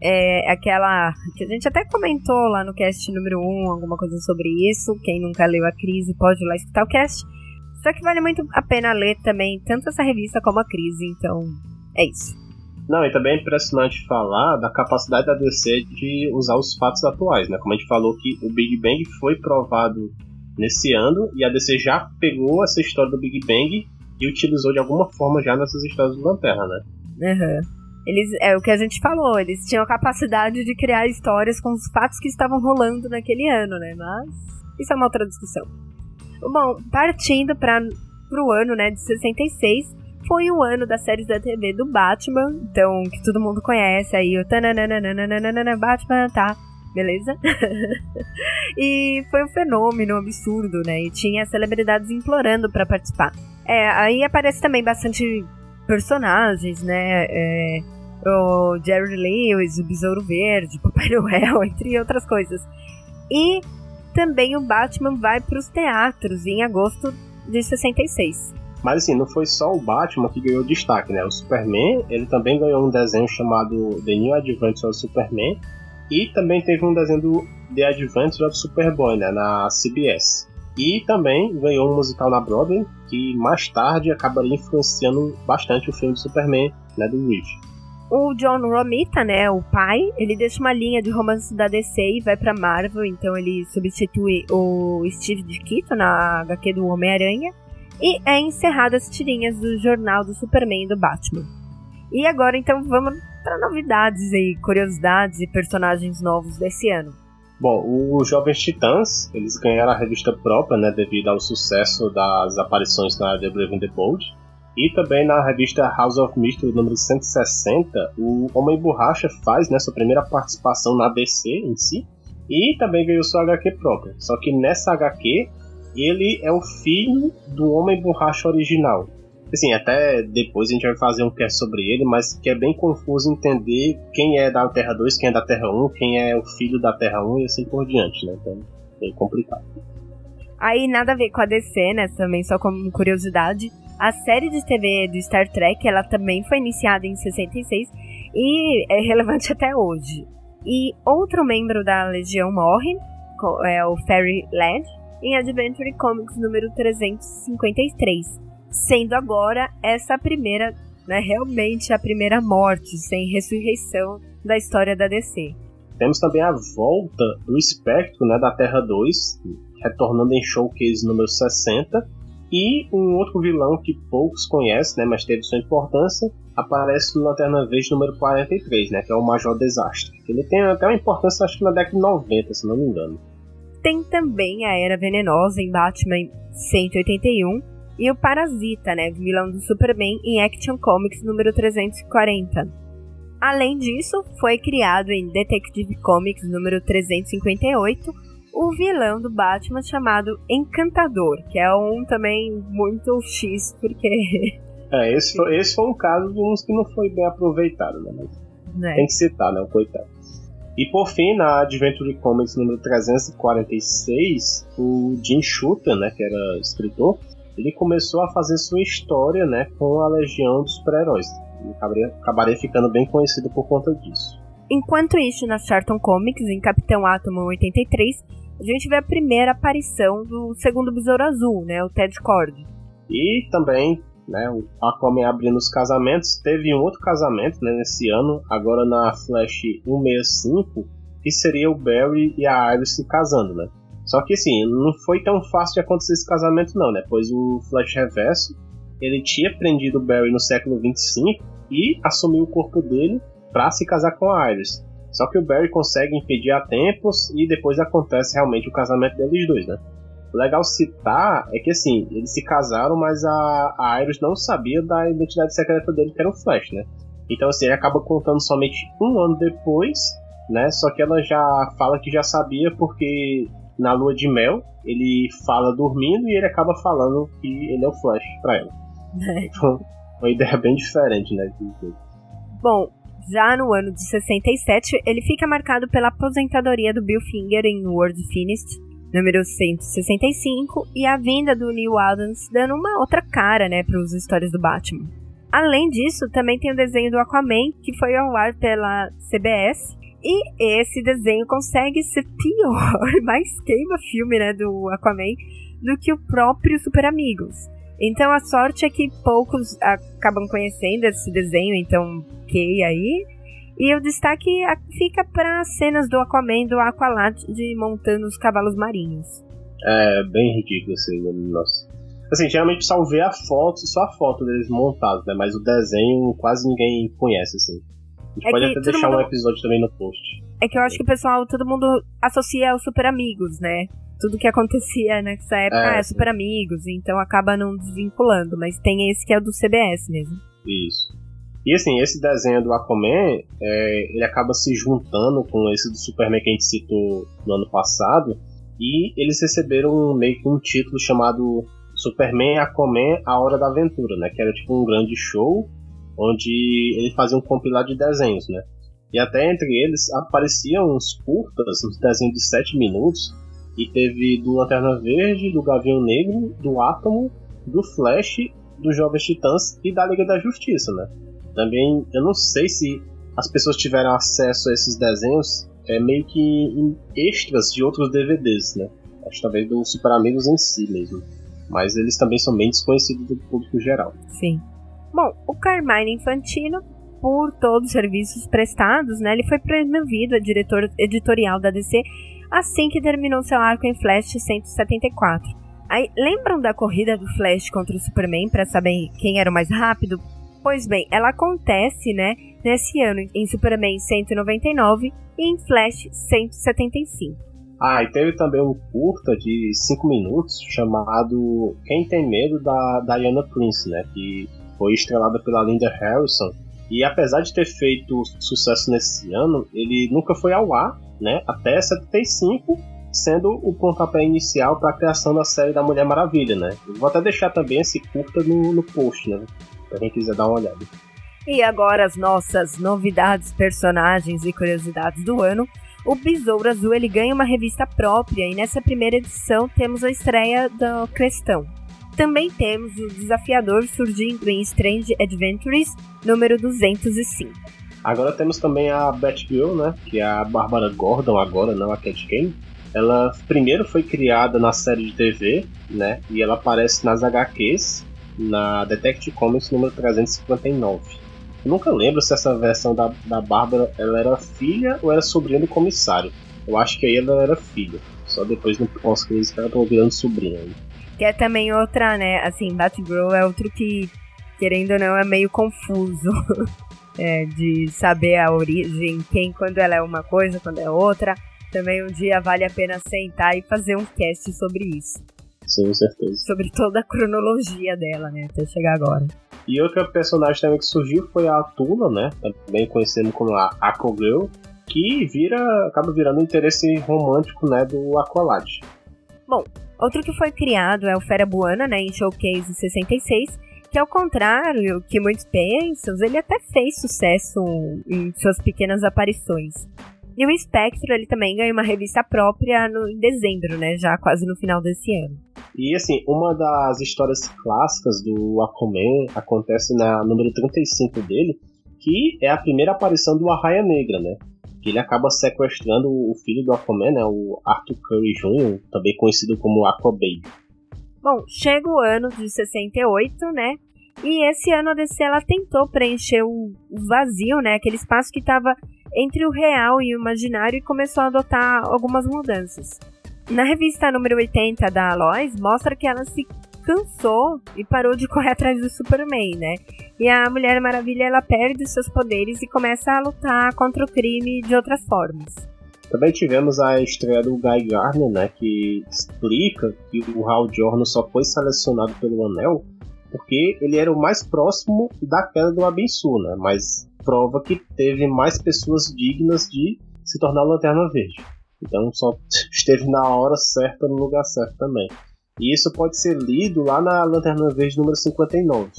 B: é aquela que a gente até comentou lá no cast número 1, alguma coisa sobre isso. Quem nunca leu a crise pode ir lá escutar o cast. Só que vale muito a pena ler também, tanto essa revista como a crise, então é isso.
C: Não, e também é impressionante falar da capacidade da DC de usar os fatos atuais, né? Como a gente falou que o Big Bang foi provado nesse ano e a DC já pegou essa história do Big Bang e utilizou de alguma forma já nessas histórias do Lanterna, né?
B: Uhum. Eles, é o que a gente falou, eles tinham a capacidade de criar histórias com os fatos que estavam rolando naquele ano, né? Mas isso é uma outra discussão. Bom, partindo para o ano né, de 66, foi o ano das séries da TV do Batman, então que todo mundo conhece aí o Batman, tá? Beleza? e foi um fenômeno absurdo, né? E tinha celebridades implorando para participar. É, aí aparece também bastante personagens, né? É, o Jerry Lewis, o Besouro Verde, o Papai Noel, entre outras coisas. E também o Batman vai para os teatros em agosto de 66.
C: Mas assim, não foi só o Batman que ganhou destaque, né? O Superman, ele também ganhou um desenho chamado The New Adventures of Superman e também teve um desenho do The Adventures of Superboy, né? Na CBS. E também ganhou um musical na Broadway, que mais tarde acabaria influenciando bastante o filme de Superman, né? Do Reed.
B: O John Romita, né, o pai, ele deixa uma linha de romance da DC e vai pra Marvel, então ele substitui o Steve Ditko na HQ do Homem-Aranha. E é encerrada as tirinhas do jornal do Superman e do Batman. E agora então vamos para novidades e curiosidades e personagens novos desse ano.
C: Bom, os Jovens Titãs, eles ganharam a revista própria, né, devido ao sucesso das aparições na The Brave and the Bold. E também na revista House of Mystery número 160, o Homem Borracha faz né, sua primeira participação na DC em si. E também ganhou sua HQ própria. Só que nessa HQ, ele é o filho do Homem Borracha original. Assim, até depois a gente vai fazer um cast sobre ele, mas que é bem confuso entender quem é da Terra 2, quem é da Terra 1, quem é o filho da Terra 1 e assim por diante, né? Então, bem complicado.
B: Aí nada a ver com a DC, né? Também só como curiosidade. A série de TV do Star Trek, ela também foi iniciada em 66 e é relevante até hoje. E outro membro da Legião morre, é o Ferry Led, em Adventure Comics número 353, sendo agora essa primeira, né, realmente a primeira morte sem ressurreição da história da DC.
C: Temos também a volta do espectro né, da Terra 2, retornando em Showcase número 60, e um outro vilão que poucos conhecem, né, mas teve sua importância, aparece no Lanterna Verde número 43, né, que é o Major Desastre. Ele tem até uma importância, acho que na década de 90, se não me engano.
B: Tem também a Era Venenosa em Batman 181, e o Parasita, né, vilão do Superman em Action Comics número 340. Além disso, foi criado em Detective Comics número 358 o vilão do Batman chamado Encantador, que é um também muito X, porque.
C: É, esse foi, esse foi um caso de uns que não foi bem aproveitado, né? Mas é. Tem que citar, né? Coitado. E por fim, na Adventure Comics número 346, o Jim Shooter, né, que era escritor, ele começou a fazer sua história, né, com a Legião dos Super-Heróis. Ele acabaria, acabaria ficando bem conhecido por conta disso.
B: Enquanto isso, na Charlton Comics, em Capitão Átomo 83, a gente vê a primeira aparição do segundo Besouro Azul, né, o Ted Cord.
C: E também, né, o Aquaman abrindo os casamentos, teve um outro casamento, né, nesse ano, agora na Flash 165, que seria o Barry e a Iris se casando, né. Só que assim, não foi tão fácil de acontecer esse casamento não, né, pois o Flash Reverso, ele tinha prendido o Barry no século 25 e assumiu o corpo dele para se casar com a Iris. Só que o Barry consegue impedir a tempos e depois acontece realmente o casamento deles dois, né? O legal citar é que assim, eles se casaram, mas a, a Iris não sabia da identidade secreta dele, que era o Flash, né? Então assim, ele acaba contando somente um ano depois, né? Só que ela já fala que já sabia porque na lua de mel ele fala dormindo e ele acaba falando que ele é o Flash pra ela. É. Então, uma ideia bem diferente, né?
B: Bom, já no ano de 67, ele fica marcado pela aposentadoria do Bill Finger em World Finished, número 165, e a vinda do Neil Adams dando uma outra cara, né, para as histórias do Batman. Além disso, também tem o desenho do Aquaman, que foi ao ar pela CBS, e esse desenho consegue ser pior, mais queima filme, né, do Aquaman, do que o próprio Super Amigos. Então a sorte é que poucos acabam conhecendo esse desenho, então ok aí. E o destaque fica para cenas do Aquaman do Aqualad de montando os cavalos marinhos.
C: É bem ridículo assim, nossa. Assim, geralmente só vê a foto, só a foto deles montados, né? Mas o desenho quase ninguém conhece, assim. A gente é pode até deixar mundo... um episódio também no post.
B: É que eu acho que o pessoal, todo mundo associa aos super amigos, né? tudo que acontecia nessa época é, é super amigos, então acaba não desvinculando, mas tem esse que é do CBS mesmo.
C: Isso. E assim, esse desenho do Aquaman, é, ele acaba se juntando com esse do Superman que a gente citou no ano passado, e eles receberam meio que um título chamado Superman Aquaman A Hora da Aventura, né? Que era tipo um grande show, onde ele fazia um compilado de desenhos, né? E até entre eles apareciam uns curtas, uns desenhos de 7 minutos, e teve do Lanterna Verde, do Gavião Negro, do Átomo, do Flash, dos Jovens Titãs e da Liga da Justiça, né? Também, eu não sei se as pessoas tiveram acesso a esses desenhos é meio que em extras de outros DVDs, né? Acho talvez do Super Amigos em si mesmo. Mas eles também são bem desconhecidos do público geral.
B: Sim. Bom, o Carmine Infantino, por todos os serviços prestados, né, ele foi promovido a diretor editorial da DC assim que terminou seu arco em Flash 174. Aí, lembram da corrida do Flash contra o Superman para saber quem era o mais rápido? Pois bem, ela acontece, né, nesse ano em Superman 199 e em Flash 175.
C: Ah, e teve também um curta de 5 minutos chamado Quem Tem Medo da Diana Prince, né, que foi estrelada pela Linda Harrison. E apesar de ter feito sucesso nesse ano, ele nunca foi ao ar né, até 75, sendo o pontapé inicial para a criação da série da Mulher Maravilha, né? Eu vou até deixar também esse curta no, no post, né? Pra quem quiser dar uma olhada.
B: E agora as nossas novidades, personagens e curiosidades do ano. O Besouro Azul ele ganha uma revista própria e nessa primeira edição temos a estreia da questão. Também temos o desafiador surgindo em Strange Adventures número 205.
C: Agora temos também a Batgirl, né? Que é a Bárbara Gordon agora, não a Cat Kane. Ela primeiro foi criada na série de TV, né? E ela aparece nas HQs, na Detective Comics número 359. Eu nunca lembro se essa versão da, da Bárbara ela era filha ou era sobrinha do comissário. Eu acho que aí ela era filha. Só depois no pós-crise que ela tá virando sobrinha.
B: Que é também outra, né? Assim, Batgirl é outro que, querendo ou não, é meio confuso. é, de saber a origem, quem, quando ela é uma coisa, quando é outra. Também um dia vale a pena sentar e fazer um cast sobre isso.
C: Sim, com certeza.
B: Sobre toda a cronologia dela, né, até chegar agora.
C: E outra personagem também que surgiu foi a Tuna, né, também conhecendo como a Aquagirl, que vira, acaba virando um interesse romântico, né, do Aqualad.
B: Bom, outro que foi criado é o Fera Buana, né, em Showcase 66, que ao contrário que muitos pensam, ele até fez sucesso em suas pequenas aparições. E o Spectro, ele também ganhou uma revista própria no, em dezembro, né? Já quase no final desse ano.
C: E assim, uma das histórias clássicas do Aquaman acontece na número 35 dele, que é a primeira aparição do Arraia Negra, né? Que ele acaba sequestrando o filho do Aquaman, né? O Arthur Curry Jr., também conhecido como Aquababy.
B: Bom, chega o ano de 68, né? E esse ano a DC ela tentou preencher o vazio, né? Aquele espaço que estava entre o real e o imaginário e começou a adotar algumas mudanças. Na revista número 80 da Aloys, mostra que ela se cansou e parou de correr atrás do Superman, né? E a Mulher Maravilha ela perde seus poderes e começa a lutar contra o crime de outras formas.
C: Também tivemos a estreia do Guy Gardner, né, que explica que o Hal Jordan só foi selecionado pelo Anel porque ele era o mais próximo da queda do Abençu, né? Mas prova que teve mais pessoas dignas de se tornar Lanterna Verde. Então só esteve na hora certa, no lugar certo também. E isso pode ser lido lá na Lanterna Verde número 59.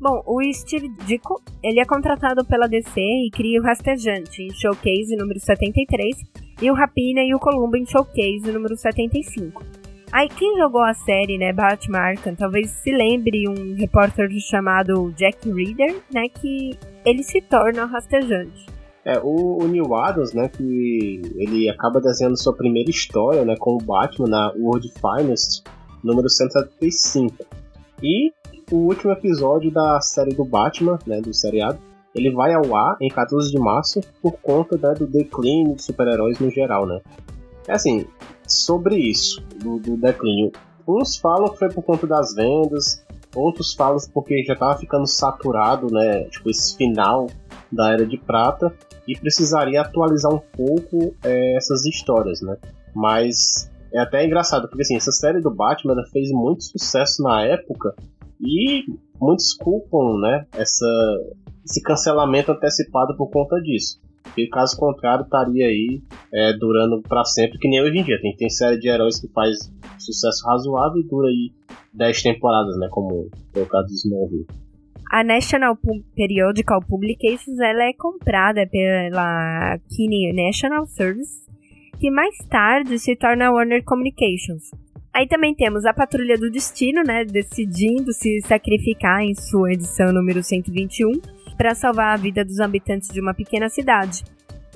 B: Bom, o Steve Ditko, ele é contratado pela DC e cria o Rastejante em Showcase número 73 e o Rapina e o Columbo em Showcase número 75. Aí quem jogou a série, né, Batman talvez se lembre um repórter chamado Jack Reader, né, que ele se torna rastejante.
C: É, o, o Neil Adams, né, que ele acaba desenhando sua primeira história, né, com o Batman na World Finest, número 175. E o último episódio da série do Batman, né, do seriado, ele vai ao ar em 14 de março por conta né, do declínio de super-heróis no geral, né. É assim, sobre isso, do, do declínio, uns falam que foi por conta das vendas, outros falam porque já estava ficando saturado, né? Tipo, esse final da Era de Prata e precisaria atualizar um pouco é, essas histórias, né? Mas é até engraçado, porque assim, essa série do Batman fez muito sucesso na época e muitos culpam, né, essa, esse cancelamento antecipado por conta disso. Porque caso contrário, estaria aí é, durando para sempre, que nem hoje em dia. Tem, tem série de heróis que faz sucesso razoável e dura aí 10 temporadas, né? Como o caso do Smallville.
B: A National Periodical Publications ela é comprada pela Kinney National Service, que mais tarde se torna Warner Communications. Aí também temos a Patrulha do Destino, né, decidindo se sacrificar em sua edição número 121 para salvar a vida dos habitantes de uma pequena cidade.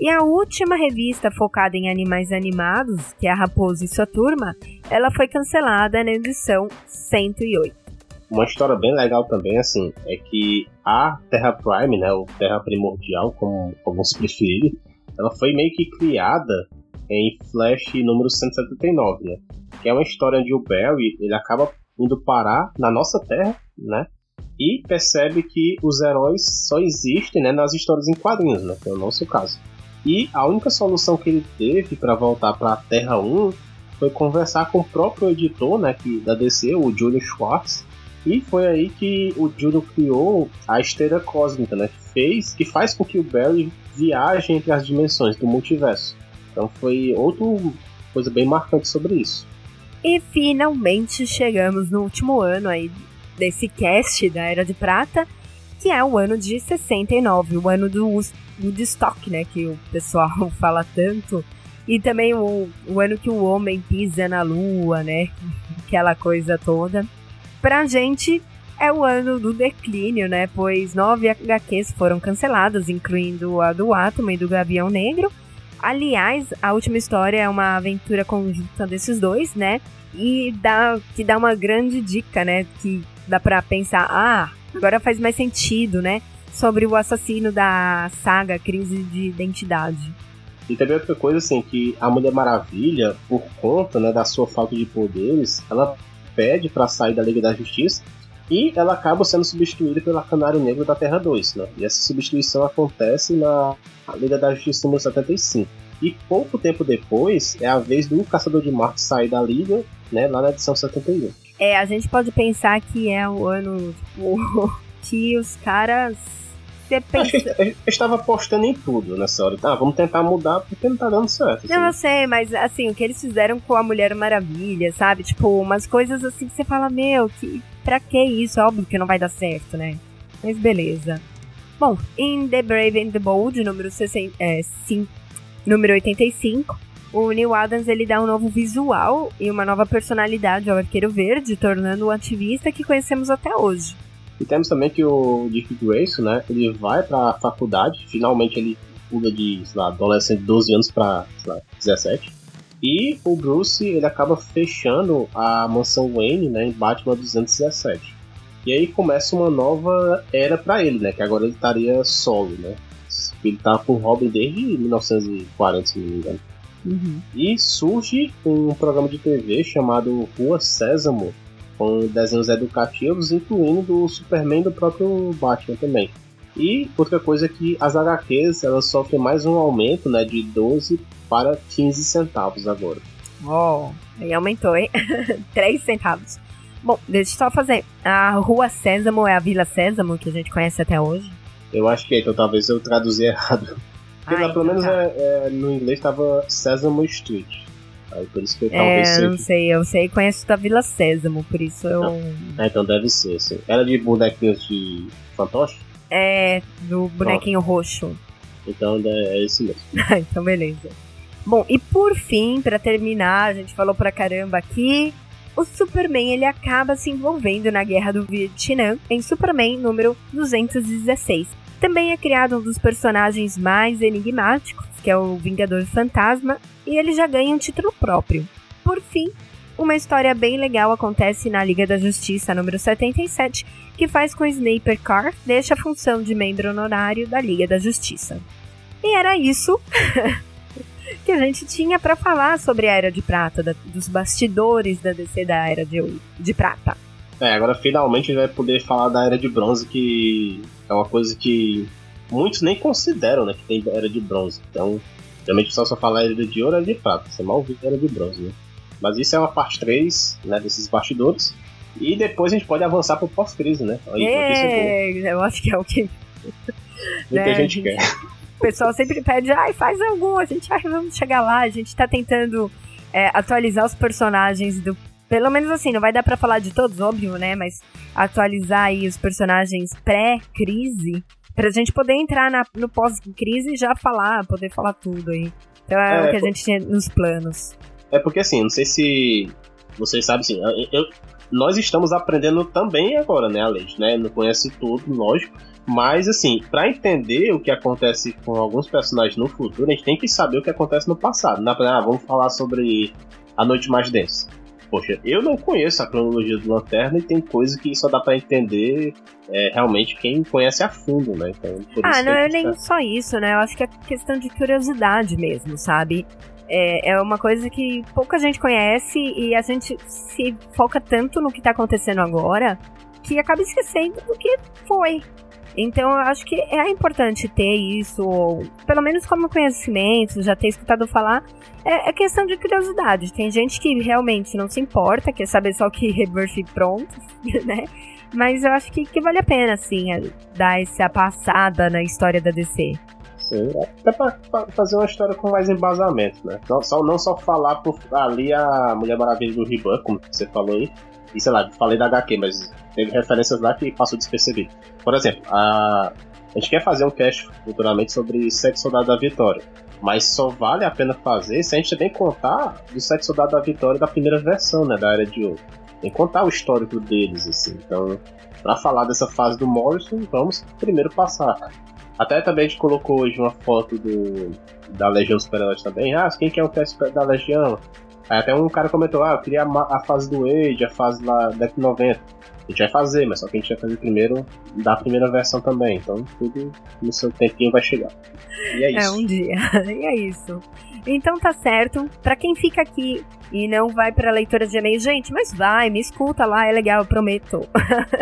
B: E a última revista focada em animais animados, que é a Raposa e sua turma, ela foi cancelada na edição 108.
C: Uma história bem legal também, assim, é que a Terra Prime, né, ou Terra Primordial, como alguns preferirem, ela foi meio que criada em Flash número 179, né? Que é uma história onde o Barry, ele acaba indo parar na nossa Terra, né? E percebe que os heróis só existem né, nas histórias em quadrinhos, né? Que é o nosso caso. E a única solução que ele teve para voltar para a Terra 1 foi conversar com o próprio editor né, que, da DC, o Julio Schwartz. E foi aí que o Julio criou a esteira cósmica, né? Que, fez, que faz com que o Barry viaje entre as dimensões do multiverso. Então foi outra coisa bem marcante sobre isso.
B: E finalmente chegamos no último ano aí desse cast da Era de Prata, que é o ano de 69, o ano do Woodstock, né, que o pessoal fala tanto, e também o, o ano que o homem pisa na lua, né, aquela coisa toda. Pra gente, é o ano do declínio, né, pois nove HQs foram canceladas, incluindo a do Átomo e do Gavião Negro. Aliás, a última história é uma aventura conjunta desses dois, né, e dá, que dá uma grande dica, né, que dá pra pensar, ah, agora faz mais sentido, né? Sobre o assassino da saga Crise de Identidade.
C: E também outra coisa, assim, que a Mulher Maravilha, por conta né, da sua falta de poderes, ela pede para sair da Liga da Justiça e ela acaba sendo substituída pela Canário Negro da Terra 2, né? E essa substituição acontece na Liga da Justiça número 75. E pouco tempo depois é a vez do Caçador de Marte sair da Liga né, lá na edição 71.
B: É, a gente pode pensar que é o ano, tipo, que os caras. Você pensa...
C: Eu estava apostando em tudo nessa hora. Ah, vamos tentar mudar porque não tá dando certo.
B: Não, eu
C: assim.
B: sei, mas assim, o que eles fizeram com a Mulher Maravilha, sabe? Tipo, umas coisas assim que você fala, meu, que, pra que isso? É óbvio que não vai dar certo, né? Mas beleza. Bom, em The Brave and the Bold, número, 60, é, sim, número 85, o Neil Adams ele dá um novo visual e uma nova personalidade ao Arqueiro Verde, tornando o ativista que conhecemos até hoje.
C: E temos também que o Dick Grayson, né, ele vai pra faculdade, finalmente ele pula de, sei lá, adolescente de 12 anos pra, sei lá, 17. E o Bruce, ele acaba fechando a mansão Wayne, né, em Batman 217. E aí começa uma nova era para ele, né, que agora ele estaria solo, né. Ele tá com o Robin desde 1940, se não me engano.
B: Uhum.
C: E surge um programa de TV chamado Rua Sésamo, com desenhos educativos, incluindo do Superman do próprio Batman também. E outra coisa é que as HQs elas sofrem mais um aumento né, de 12 para 15 centavos agora.
B: Oh, aí aumentou, hein? 3 centavos. Bom, deixa eu só fazer. A Rua Sésamo é a Vila Sésamo que a gente conhece até hoje?
C: Eu acho que é, então talvez eu traduzi errado. Porque
B: Ah,
C: lá, pelo
B: então
C: menos
B: tá.
C: é- é, no inglês estava Sesame Street. Aí por isso que talvez
B: É,
C: seja.
B: não sei, eu sei, conheço da Vila Sésamo, por isso eu.
C: Ah, então deve ser, sim. Era de bonequinhos de fantoche?
B: É, do bonequinho roxo.
C: Então é esse mesmo.
B: então, beleza. Bom, e por fim, pra terminar, a gente falou pra caramba aqui. O Superman ele acaba se envolvendo na guerra do Vietnã em Superman número 216. Também é criado um dos personagens mais enigmáticos, que é o Vingador Fantasma, e ele já ganha um título próprio. Por fim, uma história bem legal acontece na Liga da Justiça número 77, que faz com Sniper Carr deixa a função de membro honorário da Liga da Justiça. E era isso que a gente tinha pra falar sobre a Era de Prata, da- dos bastidores da DC da Era de, de Prata.
C: É, agora finalmente a gente vai poder falar da Era de Bronze, que é uma coisa que muitos nem consideram, né? Que tem Era de Bronze. Então, realmente o pessoal só fala Era de Ouro e Era de Prata. Você mal viu Era de Bronze, né? Mas isso é uma parte 3, né? Desses bastidores. E depois a gente pode avançar pro pós-crise, né? Aí.
B: É, eu acho que é o que
C: Muita
B: né,
C: gente
B: gente?
C: quer.
B: o pessoal sempre pede, ai, faz algum, a gente, ai, vamos chegar lá, a gente tá tentando é, atualizar os personagens do. Pelo menos assim, não vai dar pra falar de todos, óbvio, né? Mas atualizar aí os personagens pré-crise, pra gente poder entrar na- no pós-crise e já falar, poder falar tudo aí. Então é,
C: É,
B: o que a gente tinha nos planos.
C: É porque assim, não sei se vocês sabem assim, eu- eu- nós estamos aprendendo também agora, né, a lei, né? Não conhece tudo, lógico. Mas assim, pra entender o que acontece com alguns personagens no futuro, a gente tem que saber o que acontece no passado. Não é ah, vamos falar sobre a noite mais densa. Poxa, eu não conheço a cronologia do Lanterna e tem coisa que só dá pra entender é, realmente quem conhece a fundo, né? Então,
B: Ah, não é nem
C: tá-
B: só isso, né? Eu acho que é questão de curiosidade mesmo, sabe? É, é uma coisa que pouca gente conhece e a gente se foca tanto no que tá acontecendo agora que acaba esquecendo do que foi. Então eu acho que é importante ter isso, ou pelo menos como conhecimento, já ter escutado falar. É, é questão de curiosidade. Tem gente que realmente não se importa, quer saber só que Rebirth e pronto, né? Mas eu acho que, que vale a pena, assim, é, dar essa passada na história da DC.
C: Sim, até pra, pra fazer uma história com mais embasamento, né? Não só, não só falar por ali a Mulher Maravilha do Rebirth, como você falou aí, e sei lá, falei da HQ, mas teve referências lá que passou despercebido. Por exemplo, a, a gente quer fazer um cast futuramente sobre Sete Soldados da Vitória, mas só vale a pena fazer se a gente também contar do Sete Soldados da Vitória da primeira versão, né, da Era de Ouro. Tem que contar o histórico deles, assim. Então, pra falar dessa fase do Morrison, vamos primeiro passar até também a gente colocou hoje uma foto do, da Legião Super-Heróis também. Ah, quem quer o teste da Legião? Aí até um cara comentou, ah, eu queria a, a fase do Age, a fase lá da década de 90. A gente vai fazer, mas só que a gente vai fazer primeiro da primeira versão também. Então tudo no seu tempinho vai chegar. E é, é isso.
B: É um dia. e é isso. Então tá certo. Para quem fica aqui e não vai pra leitura de e-mail, gente, mas vai, me escuta lá, é legal, eu prometo.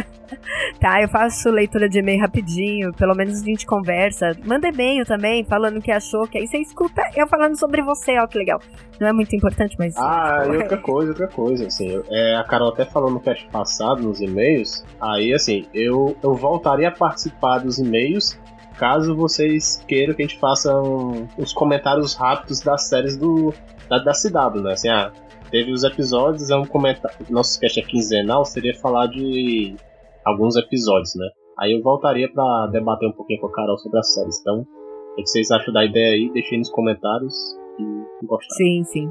B: tá, eu faço leitura de e-mail rapidinho, pelo menos a gente conversa. Manda e-mail também, falando o que achou, que aí você escuta eu falando sobre você, ó, que legal. Não é muito importante, mas.
C: Ah, e outra coisa, outra coisa, assim, é, a Carol até falou no cast passado, nos e-mails, aí assim, eu, eu voltaria a participar dos e-mails caso vocês queiram que a gente faça um, os comentários rápidos das séries do, da, da CW, né? Assim, ah, teve os episódios, é um comentário. Nosso cast é quinzenal, seria falar de alguns episódios, né? Aí eu voltaria para debater um pouquinho com a Carol sobre as séries. Então, o que vocês acham da ideia aí? Deixem nos comentários e gostar.
B: Sim, sim.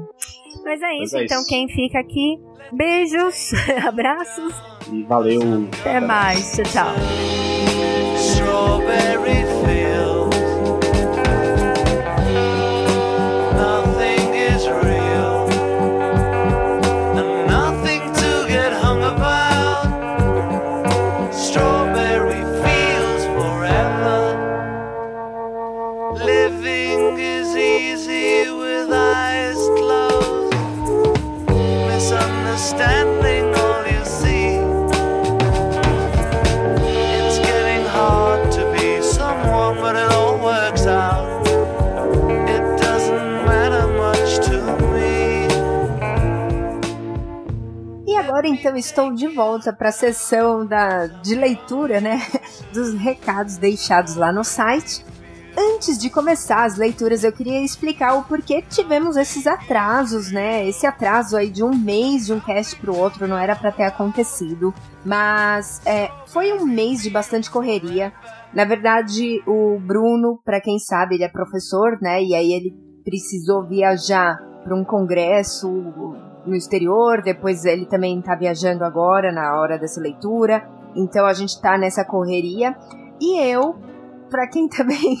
B: Mas é isso, Mas é então isso. quem fica aqui, beijos, abraços.
C: E valeu.
B: Até, Até mais. mais. Tchau, tchau. Então estou de volta para a sessão da, de leitura, né, dos recados deixados lá no site. Antes de começar as leituras, eu queria explicar o porquê tivemos esses atrasos, né? Esse atraso aí de um mês de um cast para o outro não era para ter acontecido, mas é, foi um mês de bastante correria. Na verdade, o Bruno, para quem sabe, ele é professor, né? E aí ele precisou viajar para um congresso no exterior, depois ele também está viajando agora na hora dessa leitura. Então a gente está nessa correria. E eu, para quem também,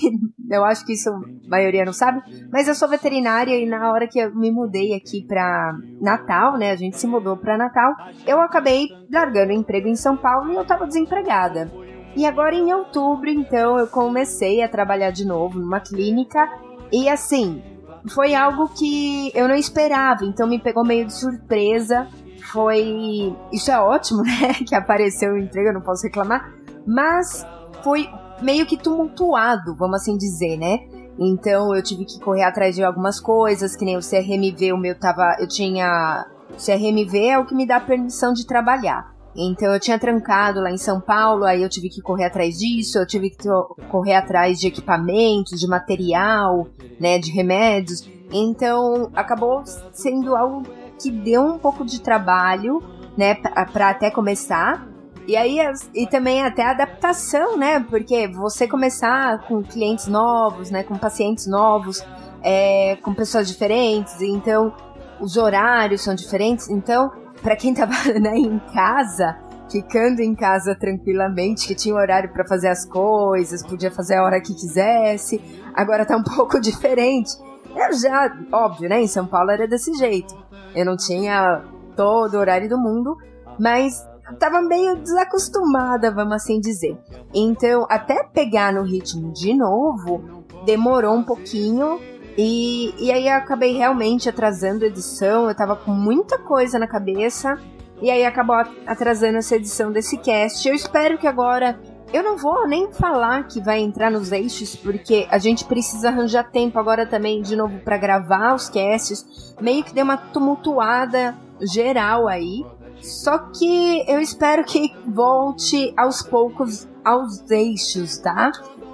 B: eu acho que isso a maioria não sabe, mas eu sou veterinária e na hora que eu me mudei aqui para Natal, né, a gente se mudou para Natal, eu acabei largando emprego em São Paulo e eu estava desempregada. E agora em outubro, então, eu comecei a trabalhar de novo numa clínica e assim, foi algo que eu não esperava, então me pegou meio de surpresa. Foi. Isso é ótimo, né? Que apareceu o emprego, eu não posso reclamar. Mas foi meio que tumultuado, vamos assim dizer, né? Então eu tive que correr atrás de algumas coisas, que nem o CRMV, o meu tava. Eu tinha. O CRMV é o que me dá permissão de trabalhar. Então eu tinha trancado lá em São Paulo, aí eu tive que correr atrás disso, eu tive que correr atrás de equipamentos, de material, né, de remédios. Então acabou sendo algo que deu um pouco de trabalho, né, para até começar. E aí e também até adaptação, né? Porque você começar com clientes novos, né, com pacientes novos, é, com pessoas diferentes, então os horários são diferentes, então para quem tava né, em casa, ficando em casa tranquilamente, que tinha horário para fazer as coisas, podia fazer a hora que quisesse, agora tá um pouco diferente. Eu já, óbvio, né? Em São Paulo era desse jeito. Eu não tinha todo o horário do mundo, mas tava meio desacostumada, vamos assim dizer. Então, até pegar no ritmo de novo, demorou um pouquinho, e, e aí eu acabei realmente atrasando a edição, eu tava com muita coisa na cabeça, e aí acabou atrasando essa edição desse cast. Eu espero que agora. Eu não vou nem falar que vai entrar nos eixos, porque a gente precisa arranjar tempo agora também de novo para gravar os casts. Meio que deu uma tumultuada geral aí. Só que eu espero que volte aos poucos aos eixos, tá?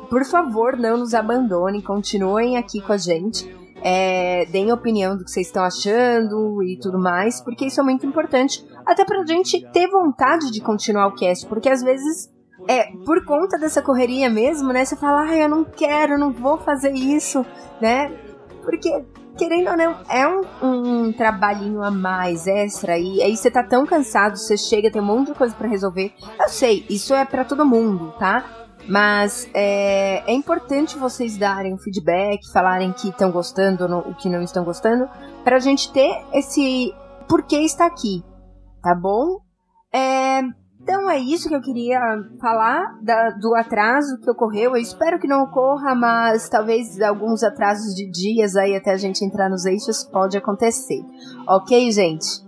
B: Por favor, não nos abandonem, continuem aqui com a gente. É, deem opinião do que vocês estão achando e tudo mais, porque isso é muito importante, até pra gente ter vontade de continuar o cast, porque às vezes, é, por conta dessa correria mesmo, né, você fala, ah, eu não quero, não vou fazer isso, né, porque, querendo ou não, é um, um trabalhinho a mais, extra, e aí você tá tão cansado, você chega, tem um monte de coisa para resolver, eu sei, isso é para todo mundo, tá? Mas é, é importante vocês darem feedback, falarem que estão gostando ou que não estão gostando, para a gente ter esse porquê está aqui, tá bom? É, Então é isso que eu queria falar da, do atraso que ocorreu. Eu espero que não ocorra, mas talvez alguns atrasos de dias aí até a gente entrar nos eixos pode acontecer. Ok, gente?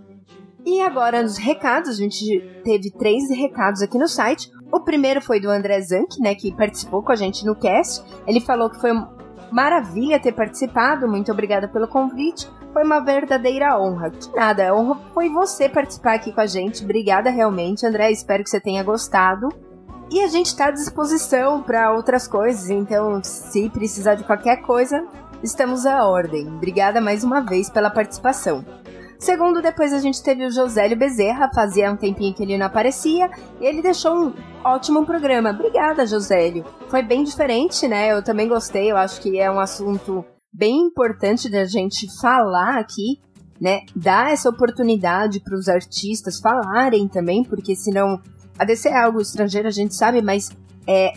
B: E agora nos recados, a gente teve três recados aqui no site. O primeiro foi do André Zank, né, que participou com a gente no cast. Ele falou que foi maravilha ter participado, muito obrigada pelo convite. Foi uma verdadeira honra. Que nada, a honra foi você participar aqui com a gente. Obrigada realmente, André. Espero que você tenha gostado. E a gente está à disposição para outras coisas, então se precisar de qualquer coisa, estamos à ordem. Obrigada mais uma vez pela participação. Segundo, depois a gente teve o Josélio Bezerra, fazia um tempinho que ele não aparecia, e ele deixou um ótimo programa. Obrigada, Josélio. Foi bem diferente, né? Eu também gostei, eu acho que é um assunto bem importante da gente falar aqui, né? Dar essa oportunidade para os artistas falarem também, porque senão a DC é algo estrangeiro, a gente sabe, mas é,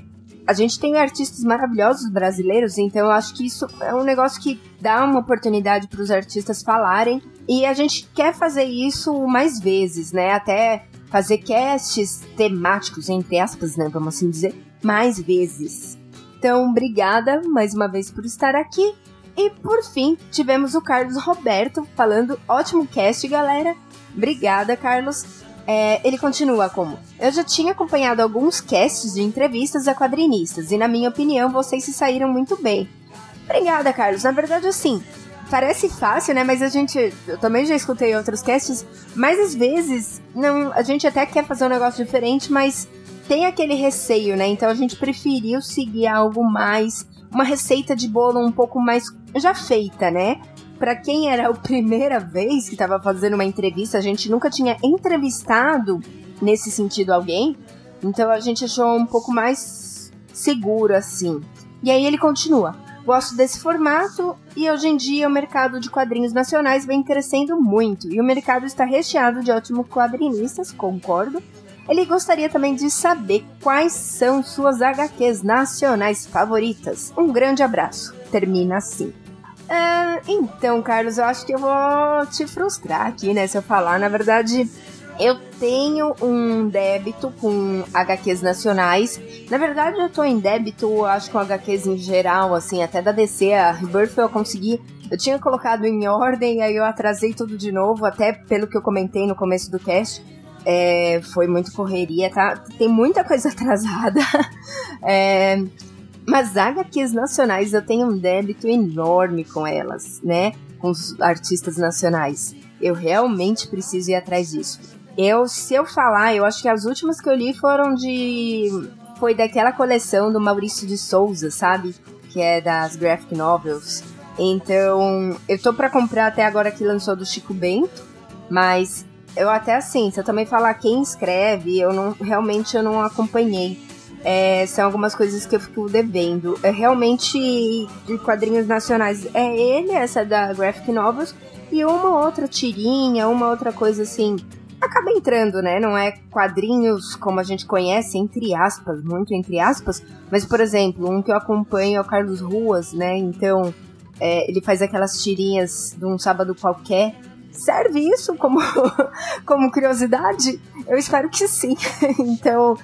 B: a gente tem artistas maravilhosos brasileiros, então eu acho que isso é um negócio que dá uma oportunidade para os artistas falarem. E a gente quer fazer isso mais vezes, né? Até fazer casts temáticos, entre aspas, né? Vamos assim dizer, mais vezes. Então, obrigada mais uma vez por estar aqui. E por fim, tivemos o Carlos Roberto falando: ótimo cast, galera. Obrigada, Carlos. É, ele continua como: Eu já tinha acompanhado alguns casts de entrevistas a quadrinistas e, na minha opinião, vocês se saíram muito bem. Obrigada, Carlos. Na verdade, assim, parece fácil, né? Mas a gente. Eu também já escutei outros casts, mas às vezes não, a gente até quer fazer um negócio diferente, mas tem aquele receio, né? Então a gente preferiu seguir algo mais uma receita de bolo um pouco mais já feita, né? Para quem era a primeira vez que estava fazendo uma entrevista, a gente nunca tinha entrevistado nesse sentido alguém, então a gente achou um pouco mais seguro assim. E aí ele continua: Gosto desse formato e hoje em dia o mercado de quadrinhos nacionais vem crescendo muito e o mercado está recheado de ótimos quadrinistas, concordo, ele gostaria também de saber quais são suas HQs nacionais favoritas. Um grande abraço. Termina assim. Então, Carlos, eu acho que eu vou te frustrar aqui, né? Se eu falar, na verdade, eu tenho um débito com HQs nacionais. Na verdade, eu tô em débito, acho, com HQs em geral, assim, até da DC. A Rebirth eu consegui. Eu tinha colocado em ordem, aí eu atrasei tudo de novo, até pelo que eu comentei no começo do cast. É, foi muito correria, tá? Tem muita coisa atrasada. é, mas HQs nacionais eu tenho um débito enorme com elas, né? Com os artistas nacionais. Eu realmente preciso ir atrás disso. Eu, se eu falar, eu acho que as últimas que eu li foram de. Foi daquela coleção do Maurício de Souza, sabe? Que é das graphic novels. Então, eu tô para comprar até agora que lançou do Chico Bento, mas eu até assim, se eu também falar quem escreve, eu não realmente eu não acompanhei. É, são algumas coisas que eu fico devendo. É realmente de quadrinhos nacionais. É ele, essa da Graphic Novels, e uma outra tirinha, uma outra coisa assim. Acaba entrando, né? Não é quadrinhos como a gente conhece, entre aspas, muito entre aspas. Mas, por exemplo, um que eu acompanho é o Carlos Ruas, né? Então, é, ele faz aquelas tirinhas de um sábado qualquer serve isso como, como curiosidade? Eu espero que sim. então,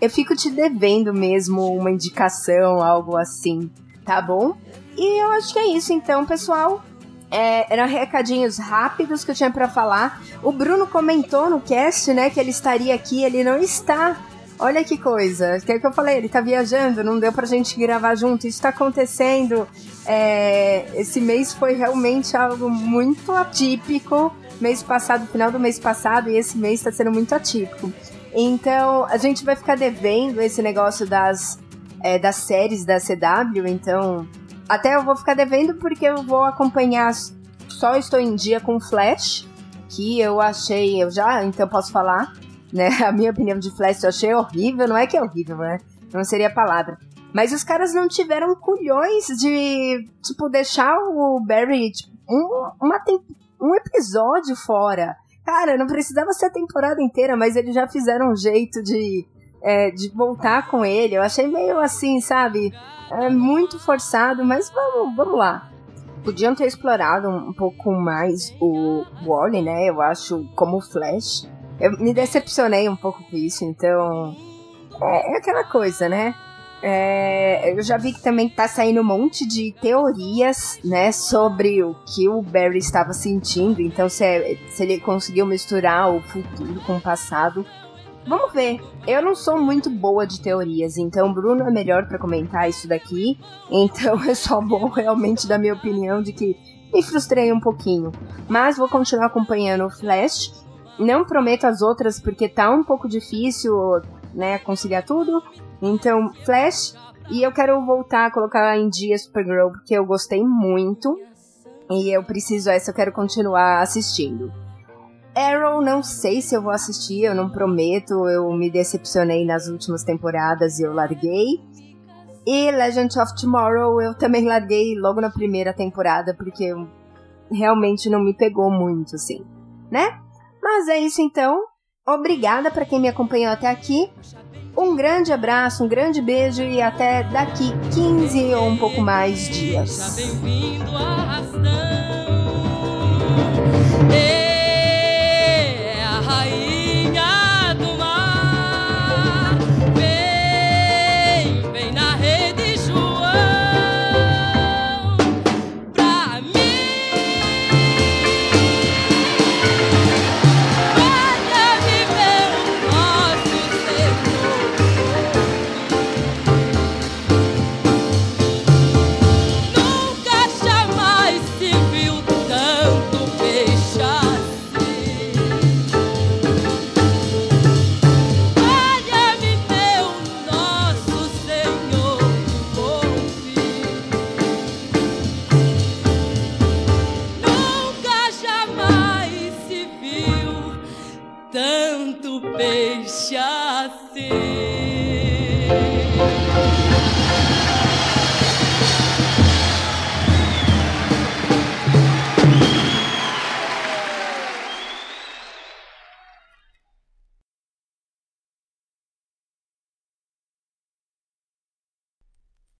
B: eu fico te devendo mesmo uma indicação, algo assim, tá bom? E eu acho que é isso então, pessoal. É, eram recadinhos rápidos que eu tinha para falar. O Bruno comentou no cast, né, que ele estaria aqui, ele não está. Olha que coisa. O que, é que eu falei? Ele tá viajando, não deu pra gente gravar junto. Isso tá acontecendo. É, esse mês foi realmente algo muito atípico. Mês passado, final do mês passado, e esse mês tá sendo muito atípico. Então, a gente vai ficar devendo esse negócio das, é, das séries da CW. Então, até eu vou ficar devendo porque eu vou acompanhar. Só estou em dia com Flash, que eu achei. Eu já, então posso falar né? A minha opinião de Flash eu achei horrível, não é que é horrível, né? Não seria a palavra. Mas os caras não tiveram culhões de, tipo, deixar o Barry tipo, um, uma, um episódio fora. Cara, não precisava ser a temporada inteira, mas eles já fizeram um jeito de, é, de voltar com ele. Eu achei meio assim, sabe? É muito forçado, mas vamos, vamos lá. Podiam ter explorado um, pouco mais o Wally, né? Eu acho, como Flash. eu me decepcionei um pouco com isso, então. É, é aquela coisa, né? É, eu já vi que também tá saindo um monte de teorias, né, sobre o que o Barry estava sentindo. Então, se, é, se ele conseguiu misturar o futuro com o passado. Vamos ver. Eu não sou muito boa de teorias, então o Bruno é melhor para comentar isso daqui. Então eu só vou realmente dar minha opinião de que me frustrei um pouquinho. Mas vou continuar acompanhando o Flash. Não prometo as outras porque tá um pouco difícil, né, conciliar tudo. Então, Flash. E eu quero voltar a colocar em dia Supergirl porque eu gostei muito. E eu preciso essa, eu quero continuar assistindo. Arrow, não sei se eu vou assistir, eu não prometo, eu me decepcionei nas últimas temporadas e eu larguei. E Legend of Tomorrow eu também larguei logo na primeira temporada, porque realmente não me pegou muito, assim, né? Mas é isso então. Obrigada para quem me acompanhou até aqui. Um grande abraço, um grande beijo e até daqui 15 ou um pouco mais dias.